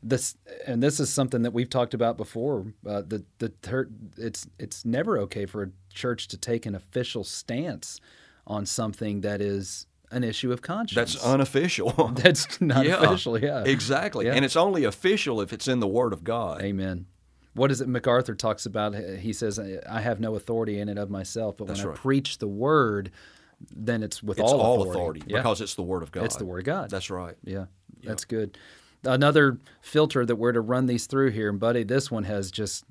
This and this is something that we've talked about before. Uh, the the ter- it's it's never okay for a church to take an official stance on something that is an issue of conscience. That's unofficial. That's not Yeah, official. Yeah, Exactly. Yeah. And it's only official if it's in the Word of God. Amen. What is it MacArthur talks about? He says, "I have no authority in and of myself, but That's when right. I preach the word, then it's with It's all, all authority. authority Yeah. because it's the Word of God. It's the Word of God. That's right. Yeah, that's good. Another filter that we're to run these through here, and buddy, this one has just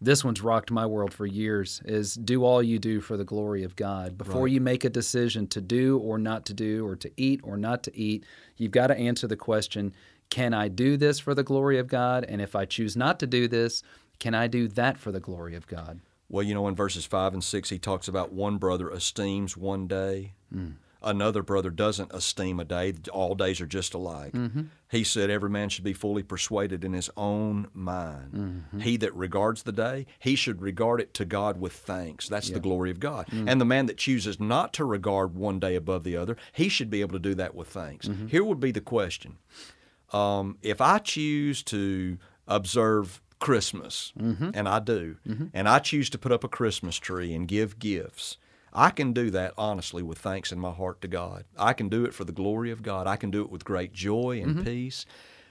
this one's rocked my world for years. Is do all you do for the glory of God before you make a decision to do or not to do, or to eat or not to eat. You've got to answer the question: Can I do this for the glory of God? And if I choose not to do this, can I do that for the glory of God? Well, you know, in verses 5 and 6, he talks about one brother esteems one day, mm. Another brother doesn't esteem a day. All days are just alike. Mm-hmm. He said, Every man should be fully persuaded in his own mind. Mm-hmm. He that regards the day, he should regard it to God with thanks. That's the glory of God. Mm. And the man that chooses not to regard one day above the other, he should be able to do that with thanks. Mm-hmm. Here would be the question um, if I choose to observe Christmas, and I do, and I choose to put up a Christmas tree and give gifts, I can do that honestly with thanks in my heart to God. I can do it for the glory of God. I can do it with great joy and peace.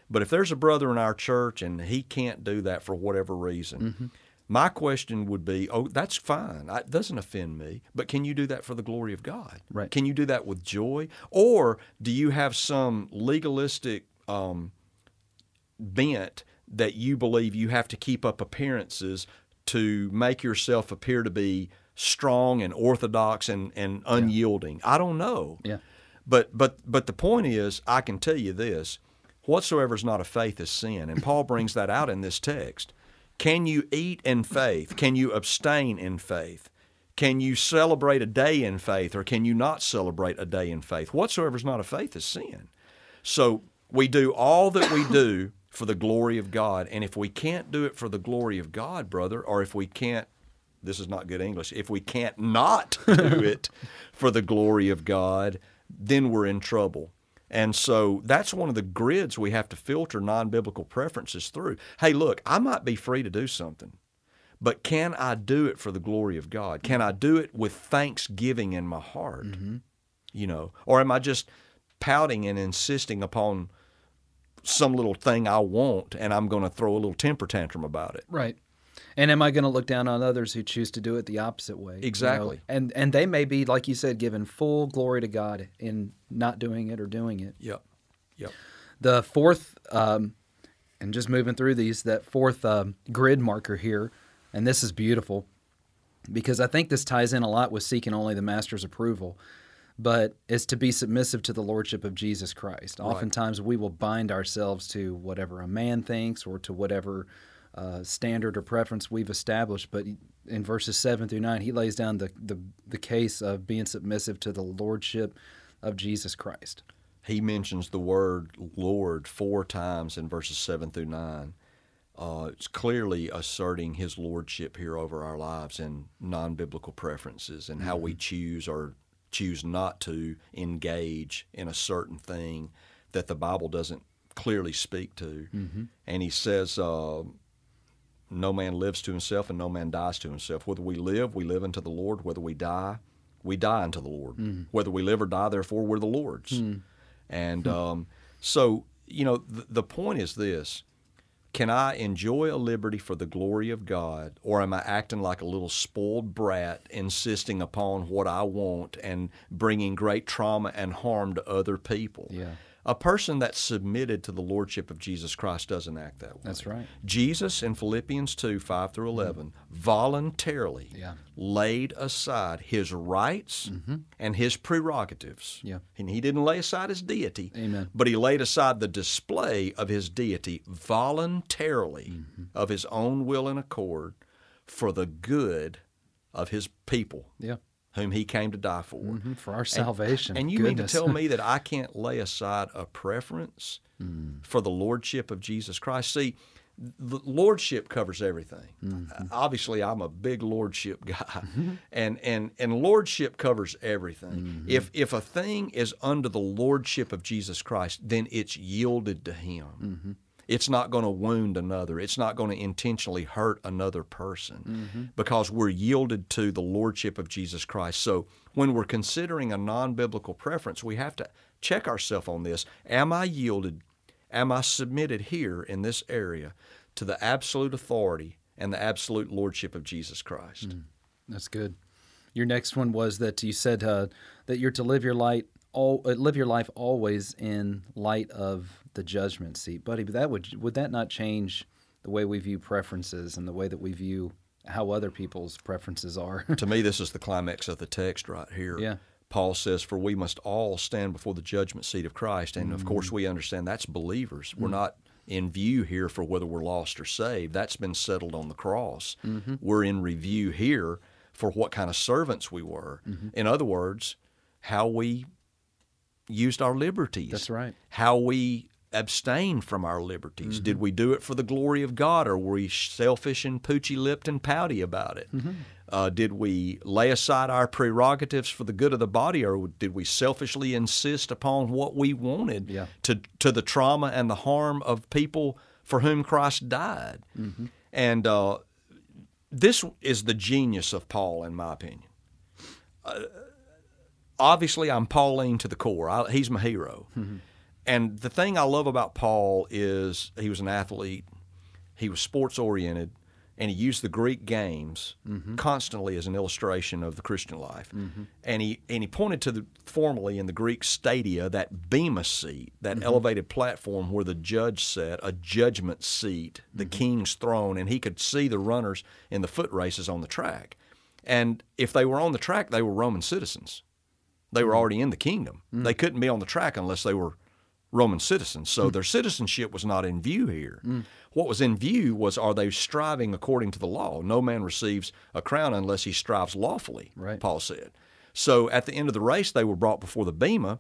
But if there's a brother in our church and he can't do that for whatever reason, my question would be, oh, that's fine. It doesn't offend me. But can you do that for the glory of God? Right. Can you do that with joy? Or do you have some legalistic um, bent that you believe you have to keep up appearances to make yourself appear to be strong and orthodox and, and unyielding? I don't know. Yeah. But but but the point is, I can tell you this: whatsoever is not of faith is sin, and Paul brings that out in this text. Can you eat in faith? Can you abstain in faith? Can you celebrate a day in faith, or can you not celebrate a day in faith? Whatsoever is not of faith is sin. So we do all that we do for the glory of God, and if we can't do it for the glory of God, brother, or if we can't this is not good English. If we can't not do it for the glory of God, then we're in trouble. And so that's one of the grids we have to filter non biblical preferences through. Hey, look, I might be free to do something, but can I do it for the glory of God? Can I do it with thanksgiving in my heart? Mm-hmm. You know, or am I just pouting and insisting upon some little thing I want and I'm going to throw a little temper tantrum about it? Right. And am I going to look down on others who choose to do it the opposite way? you know? Exactly. And and they may be, like you said, given full glory to God in not doing it or doing it. Yep. Yep. The fourth, um, and just moving through these, that fourth um, grid marker here, and this is beautiful because I think this ties in a lot with seeking only the Master's approval, but is to be submissive to the Lordship of Jesus Christ. Oftentimes we will bind ourselves to whatever a man thinks or to whatever uh, standard or preference we've established, but in verses 7 through 9, he lays down the, the, the case of being submissive to the Lordship of Jesus Christ. he mentions the word Lord four times in verses seven through nine. Uh, it's clearly asserting his lordship here over our lives and non biblical preferences and how we choose or choose not to engage in a certain thing that the Bible doesn't clearly speak to. And he says, uh, No man lives to himself and no man dies to himself. Whether we live, we live unto the Lord. Whether we die, we die unto the Lord. Hmm. Whether we live or die, therefore, we're the Lord's. Hmm. And hmm. um, so, you know, the, the point is this can I enjoy a liberty for the glory of God, or am I acting like a little spoiled brat, insisting upon what I want and bringing great trauma and harm to other people? Yeah. A person that's submitted to the Lordship of Jesus Christ doesn't act that way. That's right. Jesus in Philippians 2 5 through mm-hmm. 11 voluntarily Yeah. laid aside his rights mm-hmm. and his prerogatives. Yeah. And he didn't lay aside his deity, Amen. but he laid aside the display of his deity voluntarily mm-hmm. of his own will and accord for the good of his people Yeah. Whom he came to die for. Mhm, For our salvation. And you mean to tell me that I can't lay aside a preference hmm. for the lordship of Jesus Christ? See, the lordship covers everything. Mm-hmm. Uh, obviously, I'm a big lordship guy, mm-hmm. and and and lordship covers everything. Mm-hmm. If if a thing is under the lordship of Jesus Christ, then it's yielded to Him. It's not going to wound another. It's not going to intentionally hurt another person because we're yielded to the lordship of Jesus Christ. So when we're considering a non biblical preference, we have to check ourselves on this. Am I yielded? Am I submitted here in this area to the absolute authority and the absolute lordship of Jesus Christ? That's good. Your next one was that you said uh, that you're to live your light all uh, live your life always in light of the judgment seat, buddy. But that would would that not change the way we view preferences and the way that we view how other people's preferences are? to me, this is the climax of the text right here. Yeah. Paul says, For we must all stand before the judgment seat of Christ. And of Mm. course, we understand that's believers. We're not in view here for whether we're lost or saved. That's been settled on the cross. Mm-hmm. We're in review here for what kind of servants we were. Mm-hmm. In other words, how we used our liberties. That's right. How we abstained from our liberties. Did we do it for the glory of God, or were we selfish and poochy lipped and pouty about it? Uh, did we lay aside our prerogatives for the good of the body, or did we selfishly insist upon what we wanted Yeah. to to the trauma and the harm of people for whom Christ died? And uh, this is the genius of Paul, in my opinion. Uh, obviously, I'm Pauline to the core. I, he's my hero. And the thing I love about Paul is he was an athlete, he was sports oriented, and he used the Greek games mm-hmm. constantly as an illustration of the Christian life. Mm-hmm. And he and he pointed to the formally in the Greek stadia that bema seat, that mm-hmm. elevated platform where the judge sat, a judgment seat, the king's throne, and he could see the runners in the foot races on the track. And if they were on the track, they were Roman citizens. They were already in the kingdom. They couldn't be on the track unless they were Roman citizens. So mm. their citizenship was not in view here. Mm. What was in view was are they striving according to the law? No man receives a crown unless he strives lawfully, Right. Paul said. So at the end of the race, they were brought before the Bema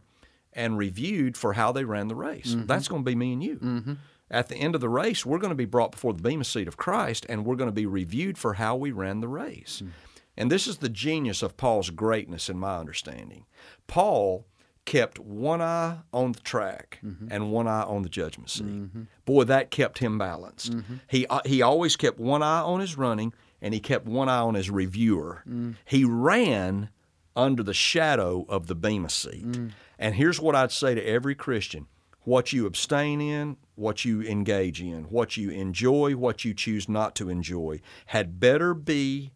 and reviewed for how they ran the race. Mm-hmm. That's going to be me and you. Mm-hmm. At the end of the race, we're going to be brought before the Bema seat of Christ and we're going to be reviewed for how we ran the race. Mm. And this is the genius of Paul's greatness, in my understanding. Paul kept one eye on the track mm-hmm. and one eye on the judgment seat. Mm-hmm. Boy, that kept him balanced. Mm-hmm. He uh, he always kept one eye on his running and he kept one eye on his reviewer. Mm. He ran under the shadow of the bema seat. Mm. And here's what I'd say to every Christian: what you abstain in, what you engage in, what you enjoy, what you choose not to enjoy, had better be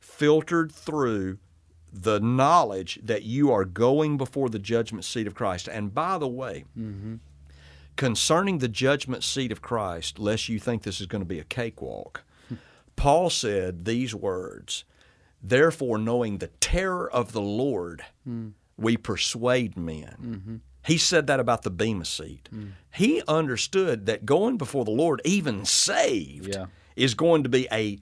filtered through the knowledge that you are going before the judgment seat of Christ. And by the way, mm-hmm. concerning the judgment seat of Christ, lest you think this is going to be a cakewalk, hmm. Paul said these words Therefore, knowing the terror of the Lord, hmm. we persuade men. Mm-hmm. He said that about the Bema seat. Hmm. He understood that going before the Lord, even saved, Yeah. is going to be a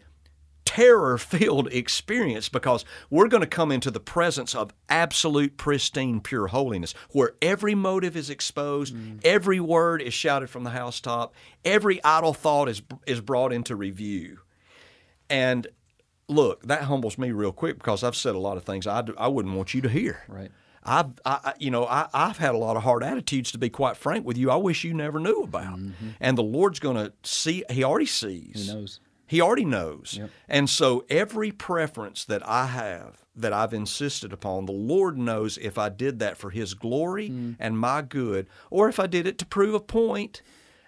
terror filled experience because we're going to come into the presence of absolute, pristine, pure holiness where every motive is exposed, mm. every word is shouted from the housetop, every idle thought is, is brought into review. And look, that humbles me real quick because I've said a lot of things I, do, I wouldn't want you to hear. Right. I've, I, I- you know, I, I've had a lot of hard attitudes to be quite frank with you. I wish you never knew about, mm-hmm. and the Lord's going to see. He already sees. He knows. He already knows. And so every preference that I have that I've insisted upon, the Lord knows if I did that for His glory mm. and my good, or if I did it to prove a point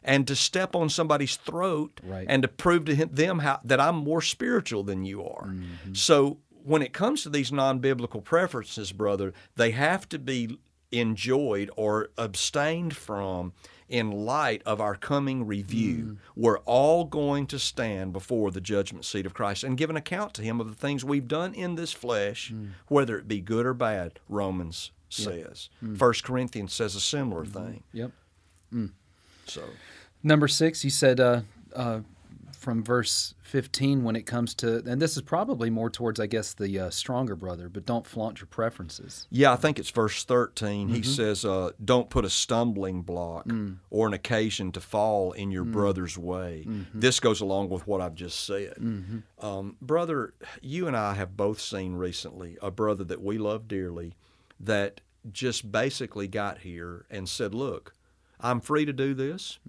and to step on somebody's throat Right. and to prove to him, them how, that I'm more spiritual than you are. Mm-hmm. So when it comes to these non biblical preferences, brother, they have to be enjoyed or abstained from in light of our coming review. We're all going to stand before the judgment seat of Christ and give an account to Him of the things we've done in this flesh, whether it be good or bad, Romans says. First Corinthians says a similar thing. Yep. So Number six, you said uh, uh, from verse 15 when it comes to, and this is probably more towards, I guess, the uh, stronger brother, but don't flaunt your preferences. Yeah, I think it's verse 13. He says, uh, Don't put a stumbling block or an occasion to fall in your brother's way. This goes along with what I've just said. Um, brother, you and I have both seen recently a brother that we love dearly that just basically got here and said, Look, I'm free to do this.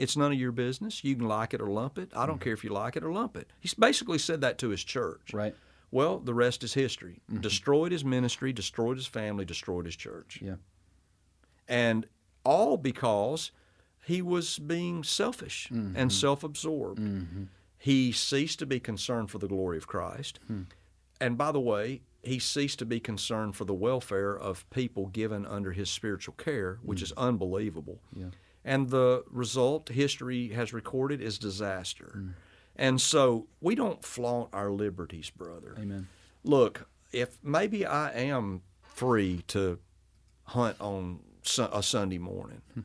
It's none of your business. You can like it or lump it. I don't mm-hmm. care if you like it or lump it. He basically said that to his church. Right. Well, the rest is history. Mm-hmm. Destroyed his ministry, destroyed his family, destroyed his church. Yeah. And all because he was being selfish and mm-hmm. self absorbed. He ceased to be concerned for the glory of Christ. Hmm. And by the way, he ceased to be concerned for the welfare of people given under his spiritual care, which hmm. is unbelievable. Yeah. And the result, history has recorded, is disaster. Mm. And so we don't flaunt our liberties, brother. Amen. Look, if maybe I am free to hunt on a Sunday morning, hmm.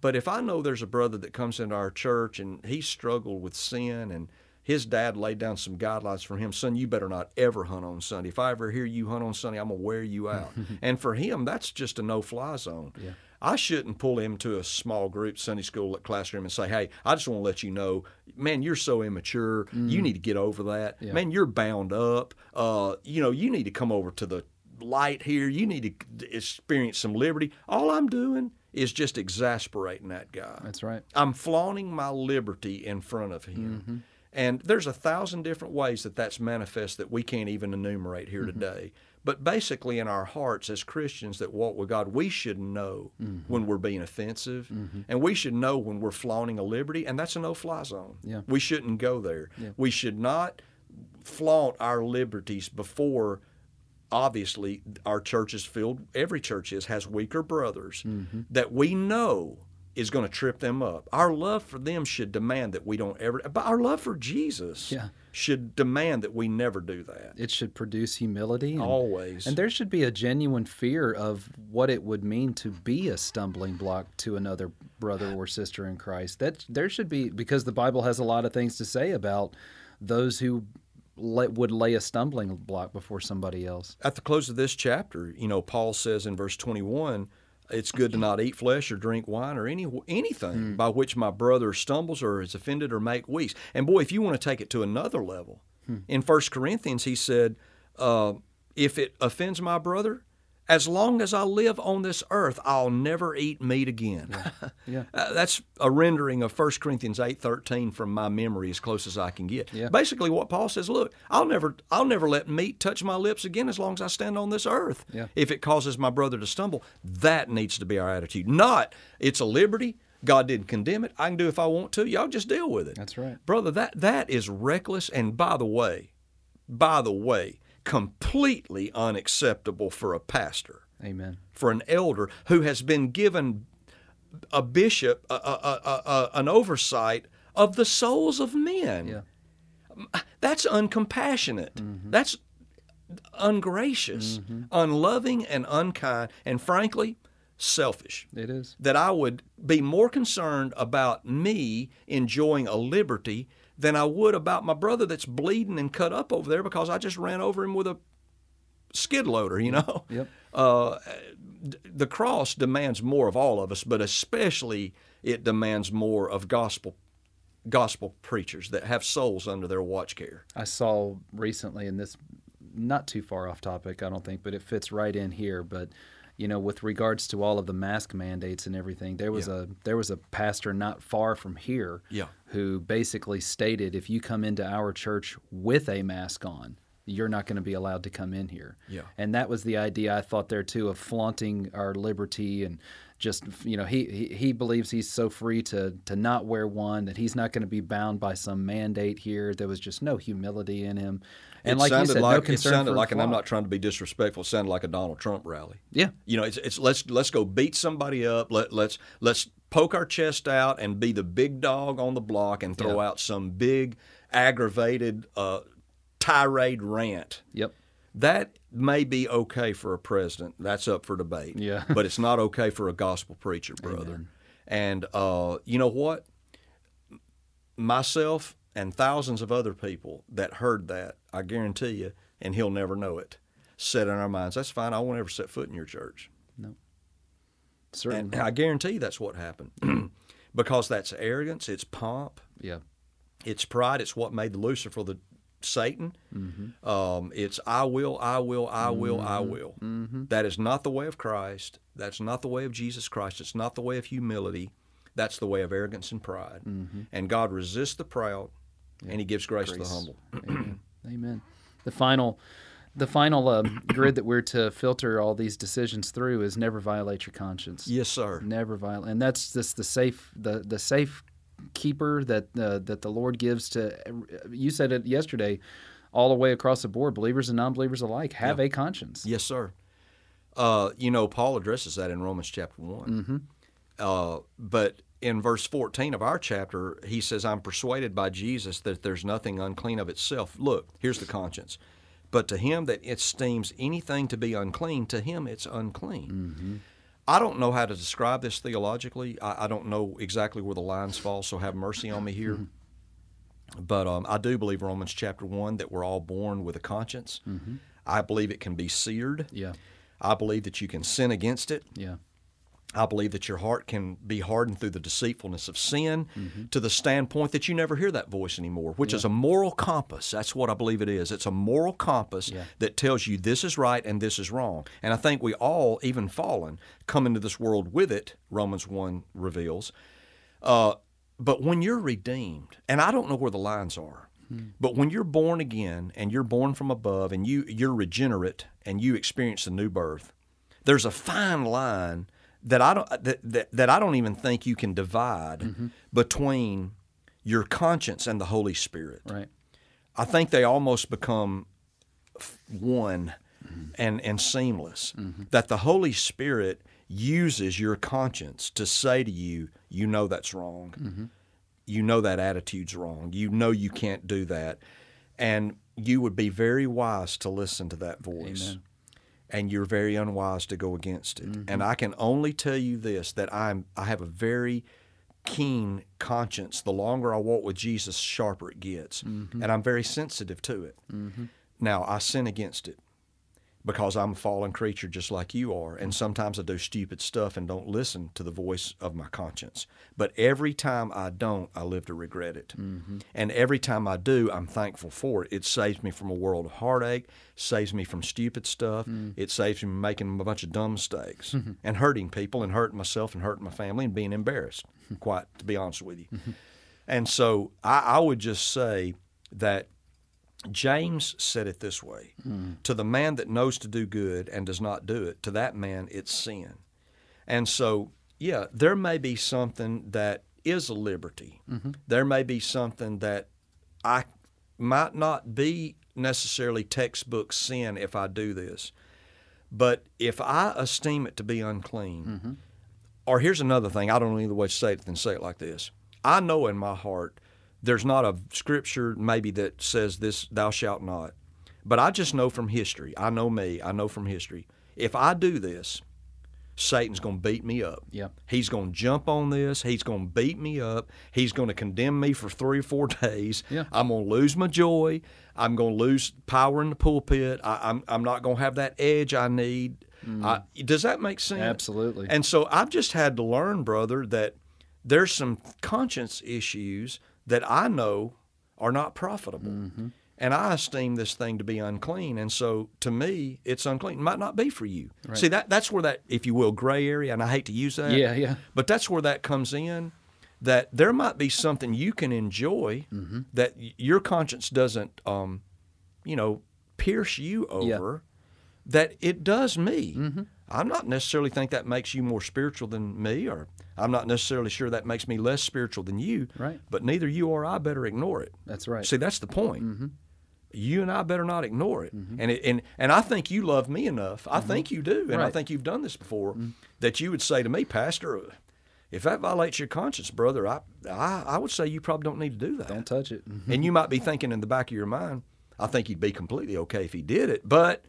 but if I know there's a brother that comes into our church and he struggled with sin and his dad laid down some guidelines for him, son, you better not ever hunt on Sunday. If I ever hear you hunt on Sunday, I'm gonna wear you out. and for him, that's just a no-fly zone. Yeah. I shouldn't pull him to a small group Sunday school classroom and say, "Hey, I just want to let you know, man, you're so immature. You mm. need to get over that. Yeah. Man, you're bound up. Uh, you know, you need to come over to the light here. You need to experience some liberty." All I'm doing is just exasperating that guy. That's right. I'm flaunting my liberty in front of him. Mm-hmm. And there's a thousand different ways that that's manifest that we can't even enumerate here mm-hmm. Mm-hmm. today. But basically, in our hearts as Christians that walk with God, we should know when we're being offensive, and we should know when we're flaunting a liberty, and that's a no-fly zone. Yeah. We shouldn't go there. Yeah. We should not flaunt our liberties before. Obviously, our church is filled. Every church is has weaker brothers Mm-hmm. that we know is going to trip them up. Our love for them should demand that we don't ever. But our love for Jesus Yeah. should demand that we never do that. It should produce humility. And, Always. And there should be a genuine fear of what it would mean to be a stumbling block to another brother or sister in Christ. That there should be because the Bible has a lot of things to say about those who would lay a stumbling block before somebody else. At the close of this chapter, you know, Paul says in verse 21, it's good to not eat flesh or drink wine or any anything by which my brother stumbles or is offended or make weak. And boy, if you want to take it to another level, in 1 Corinthians he said, uh, if it offends my brother, as long as I live on this earth, I'll never eat meat again. Yeah. Uh, that's a rendering of 1 Corinthians 8:13 from my memory as close as I can get. Yeah. Basically what Paul says, look, I'll never I'll never let meat touch my lips again as long as I stand on this earth. Yeah. If it causes my brother to stumble, that needs to be our attitude. Not it's a liberty, God didn't condemn it. I can do if I want to. Y'all just deal with it. That's right. Brother, that that is reckless and by the way, by the way, completely unacceptable for a pastor Amen. for an elder who has been given a bishop a, a, a, an oversight of the souls of men. Yeah. That's uncompassionate. Mm-hmm. That's ungracious, mm-hmm. unloving, and unkind, and frankly, selfish. It is. That I would be more concerned about me enjoying a liberty than I would about my brother that's bleeding and cut up over there because I just ran over him with a skid loader, you know? Yep. Uh, the cross demands more of all of us, but especially it demands more of gospel gospel preachers that have souls under their watch care. I saw recently, and this not too far off topic, I don't think, but it fits right in here. But you know, with regards to all of the mask mandates and everything, there was Yeah. a there was a pastor not far from here, Yeah. who basically stated if you come into our church with a mask on. You're not going to be allowed to come in here. Yeah. And that was the idea I thought there too of flaunting our liberty and just you know he, he he believes he's so free to to not wear one that he's not going to be bound by some mandate here. There was just no humility in him, and it like you sounded said, like no concern it sounded like, and I'm not trying to be disrespectful. It sounded like a Donald Trump rally. Yeah, You know, it's, it's let's let's go beat somebody up. Let let's let's poke our chest out and be the big dog on the block and throw Yeah. out some big aggravated uh, tirade rant. yep, That may be okay for a president. That's up for debate. Yeah. but it's not okay for a gospel preacher, brother. Amen. And uh, you know what? Myself and thousands of other people that heard that, I guarantee you, and he'll never know it, said in our minds, "That's fine. I won't ever set foot in your church." No. Certainly, And I guarantee you that's what happened, because that's arrogance, it's pomp, yeah, it's pride. It's what made Lucifer the Satan. Mm-hmm. Um, it's I will, I will, I will, I mm-hmm. will. Mm-hmm. That is not the way of Christ. That's not the way of Jesus Christ. It's not the way of humility. That's the way of arrogance and pride. And God resists the proud, and He gives grace, to the humble. Amen. Amen. The final, the final uh, grid that we're to filter all these decisions through is never violate your conscience. Yes, sir. Never violate, and that's just the safe, the the safe keeper that uh, that the Lord gives to. You said it yesterday, all the way across the board, believers and non-believers alike have a conscience. Yes, sir. Uh, you know, Paul addresses that in Romans chapter one. Uh, but in verse 14 of our chapter, he says, I'm persuaded by Jesus that there's nothing unclean of itself. Look, here's the conscience. But to him that esteems anything to be unclean, to him it's unclean. Mm-hmm. I don't know how to describe this theologically. I, I don't know exactly where the lines fall, so have mercy on me here. Mm-hmm. But um, I do believe Romans chapter 1 that we're all born with a conscience. Mm-hmm. I believe it can be seared. Yeah, I believe that you can sin against it. yeah, I believe that your heart can be hardened through the deceitfulness of sin to the standpoint that you never hear that voice anymore, which is a moral compass. That's what I believe it is. It's a moral compass Yeah. that tells you this is right and this is wrong. And I think we all, even fallen, come into this world with it, Romans 1 reveals. Uh, but when you're redeemed, and I don't know where the lines are, but when you're born again and you're born from above and you, you're regenerate and you experience the new birth, there's a fine line that I don't uh, that, that, that I don't even think you can divide mm-hmm. between your conscience and the Holy Spirit. right. I think they almost become one mm-hmm. and and seamless. Mm-hmm. That the Holy Spirit uses your conscience to say to you, you know that's wrong. You know that attitude's wrong. You know you can't do that. And you would be very wise to listen to that voice. Amen. And you're very unwise to go against it. Mm-hmm. And I can only tell you this that I'm I have a very keen conscience. The longer I walk with Jesus, sharper it gets. Mm-hmm. And I'm very sensitive to it. Mm-hmm. Now, I sin against it. Because I'm a fallen creature just like you are. And sometimes I do stupid stuff and don't listen to the voice of my conscience. But every time I don't, I live to regret it. Mm-hmm. And every time I do, I'm thankful for it. It saves me from a world of heartache, saves me from stupid stuff, mm. it saves me from making a bunch of dumb mistakes mm-hmm. and hurting people and hurting myself and hurting my family and being embarrassed, mm-hmm. quite to be honest with you. And so I, I would just say that James said it this way mm. To the man that knows to do good and does not do it, to that man it's sin. And so, yeah, there may be something that is a liberty. Mm-hmm. There may be something that I might not be necessarily textbook sin if I do this. But if I esteem it to be unclean, mm-hmm. or here's another thing, I don't know either way to say it than say it like this. I know in my heart there's not a scripture maybe that says this, thou shalt not. But I just know from history, I know me, I know from history, if I do this, Satan's going to beat me up. Yeah. He's going to jump on this. He's going to beat me up. He's going to condemn me for three or four days. Yeah. I'm going to lose my joy. I'm going to lose power in the pulpit. I, I'm, I'm not going to have that edge I need. Mm. I, does that make sense? Absolutely. And so I've just had to learn, brother, that there's some conscience issues that I know are not profitable. Mm-hmm. And I esteem this thing to be unclean. And so to me, it's unclean. It might not be for you. See, that that's where that, if you will, gray area, and I hate to use that. Yeah, yeah. But that's where that comes in. That there might be something you can enjoy Mm-hmm. that your conscience doesn't, um, you know, pierce you Yeah. over. That it does me. Mm-hmm. I'm not necessarily think that makes you more spiritual than me, or I'm not necessarily sure that makes me less spiritual than you. Right. But neither you or I better ignore it. That's right. See, that's the point. Mm-hmm. You and I better not ignore it. Mm-hmm. And it, and and I think you love me enough. I mm-hmm. think you do, and I think you've done this before. That you would say to me, Pastor, if that violates your conscience, brother, I I, I would say you probably don't need to do that. Don't touch it. And you might be thinking in the back of your mind, I think he'd be completely okay if he did it. But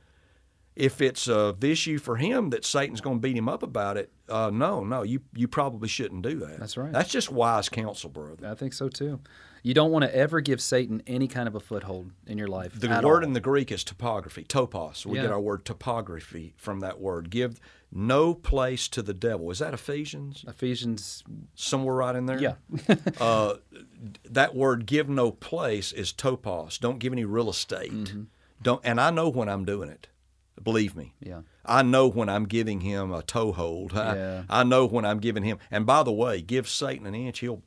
if it's a issue for him that Satan's going to beat him up about it, uh, no, no, you you probably shouldn't do that. That's right. That's just wise counsel, brother. I think so too. You don't want to ever give Satan any kind of a foothold in your life. The word all. in the Greek is topography, topos. We Yeah. get our word topography from that word. Give no place to the devil. Is that Ephesians? Ephesians. Somewhere right in there? Yeah. uh, that word give no place is topos. Don't give any real estate. Mm-hmm. Don't and I know when I'm doing it. Believe me. Yeah. I know when I'm giving him a toehold. I, Yeah. I know when I'm giving him and by the way, give Satan an inch, he'll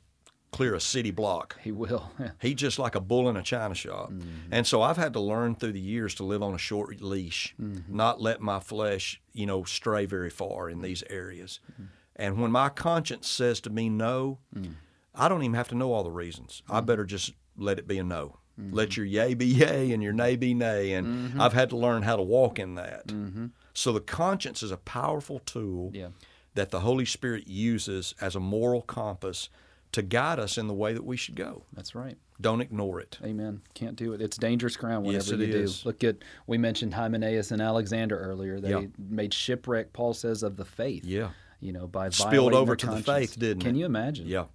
clear a city block. He will. He's just like a bull in a china shop. Mm-hmm. And so I've had to learn through the years to live on a short leash, mm-hmm. not let my flesh, you know, stray very far in these areas. Mm-hmm. And when my conscience says to me no, mm. I don't even have to know all the reasons. I mm. better just let it be a no. Let mm-hmm. your yay be yay and your nay be nay. And mm-hmm. I've had to learn how to walk in that. Mm-hmm. So the conscience is a powerful tool Yeah. that the Holy Spirit uses as a moral compass to guide us in the way that we should go. That's right. Don't ignore it. Amen. Can't do it. It's dangerous ground whenever Yes, it you is. do. Look at we mentioned Hymenaeus and Alexander earlier. They Yeah. made shipwreck. Paul says of the faith. Yeah. You know, by Spilled over to the faith, didn't Can it? you imagine? Yeah.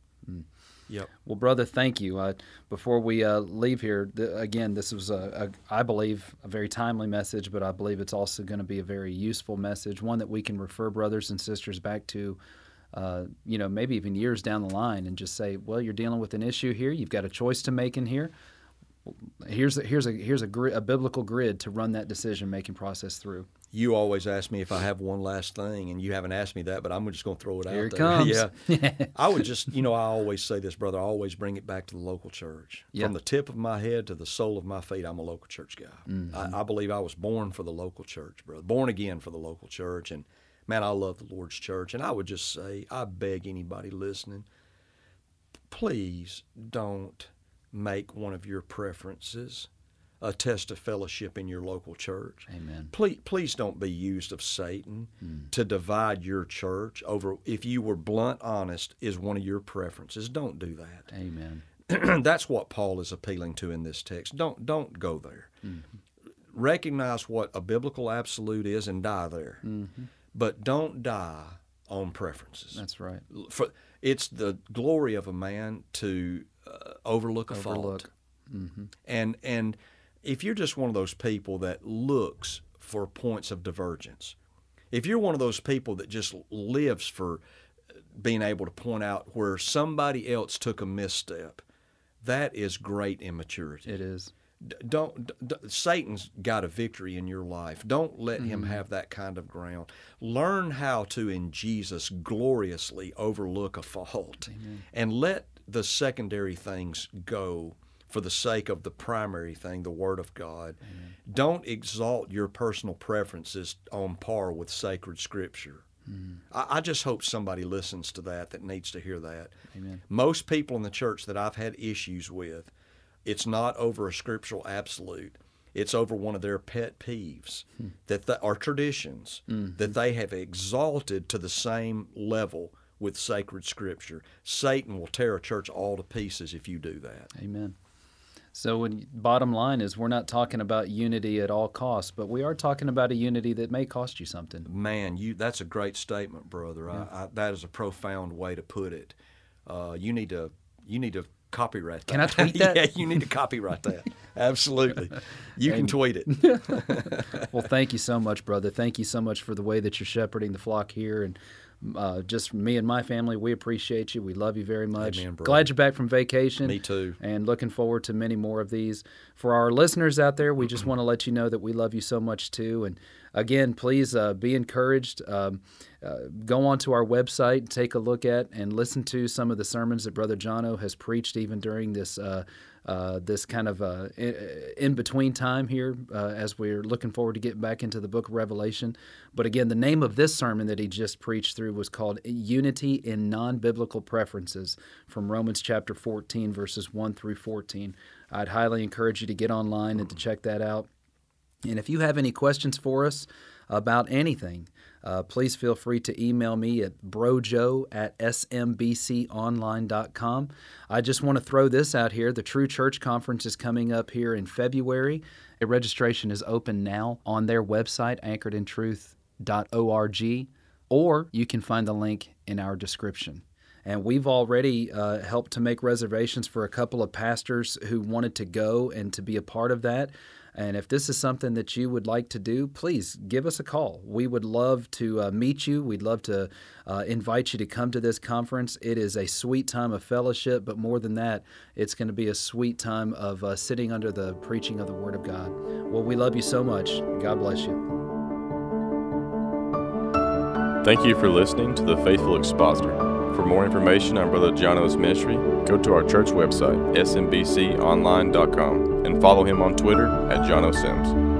Yep. Well, brother, thank you. Uh, before we uh, leave here, th- again, this was a, a, I believe, a very timely message, but I believe it's also going to be a very useful message, one that we can refer brothers and sisters back to, uh, you know, maybe even years down the line, and just say, well, you're dealing with an issue here. You've got a choice to make in here. Here's a, here's a here's a, a biblical grid to run that decision making process through. You always ask me if I have one last thing, and you haven't asked me that, but I'm just going to throw it Here out it there. comes. Yeah. I would just, you know, I always say this, brother. I always bring it back to the local church. Yeah. From the tip of my head to the sole of my feet, I'm a local church guy. Mm-hmm. I, I believe I was born for the local church, brother. Born again for the local church. And man, I love the Lord's church. And I would just say, I beg anybody listening, please don't make one of your preferences a test of fellowship in your local church. Amen. Please, please don't be used of Satan hmm. to divide your church over. If you were blunt honest, is one of your preferences. Don't do that. Amen. That's what Paul is appealing to in this text. Don't don't go there. Hmm. Recognize what a biblical absolute is and die there, mm-hmm. but don't die on preferences. That's right. For, it's the glory of a man to uh, overlook a fault Overlook. and and if you're just one of those people that looks for points of divergence. If you're one of those people that just lives for being able to point out where somebody else took a misstep, that is great immaturity. It is. D- Don't d- d- Satan's got a victory in your life. Don't let him have that kind of ground. Learn how to in Jesus gloriously overlook a fault and let the secondary things go for the sake of the primary thing, the Word of God. Don't exalt your personal preferences on par with sacred Scripture. Hmm. I, I just hope somebody listens to that that needs to hear that. Amen. Most people in the church that I've had issues with, it's not over a scriptural absolute. It's over one of their pet peeves hmm. that the, are traditions mm-hmm. that they have exalted to the same level with sacred scripture. Satan will tear a church all to pieces if you do that. Amen. So, when, bottom line is, we're not talking about unity at all costs, but we are talking about a unity that may cost you something. Man, you that's a great statement, brother. I, I, that is a profound way to put it. Uh, you need to you need to copyright that. Can I tweet that? yeah, you need to copyright that. Absolutely. You can tweet it. Well, thank you so much, brother. Thank you so much for the way that you're shepherding the flock here, and uh, just me and my family, we appreciate you. We love you very much. Amen. Glad you're back from vacation. Me too. And looking forward to many more of these. For our listeners out there, we just want to let you know that we love you so much too. And again, please uh, be encouraged. Um, uh, go on to our website, take a look at, and listen to some of the sermons that Brother Jono has preached even during this. Uh, uh, this kind of uh, in between time here uh, as we're looking forward to getting back into the book of Revelation. But again, the name of this sermon that he just preached through was called Unity in Non Biblical Preferences from Romans chapter 14, verses 1 through 14. I'd highly encourage you to get online and to check that out. And if you have any questions for us about anything, uh, please feel free to email me at brojo at smbconline.com. I just want to throw this out here. The True Church Conference is coming up here in February. The registration is open now on their website, anchoredintruth.org, or you can find the link in our description. And we've already uh, helped to make reservations for a couple of pastors who wanted to go and to be a part of that. And if this is something that you would like to do, please give us a call. We would love to uh, meet you. We'd love to uh, invite you to come to this conference. It is a sweet time of fellowship, but more than that, it's going to be a sweet time of uh, sitting under the preaching of the Word of God. Well, we love you so much. God bless you. Thank you for listening to The Faithful Expositor. For more information on Brother Jono's ministry, go to our church website, smbconline.com, and follow him on Twitter at Jono Sims.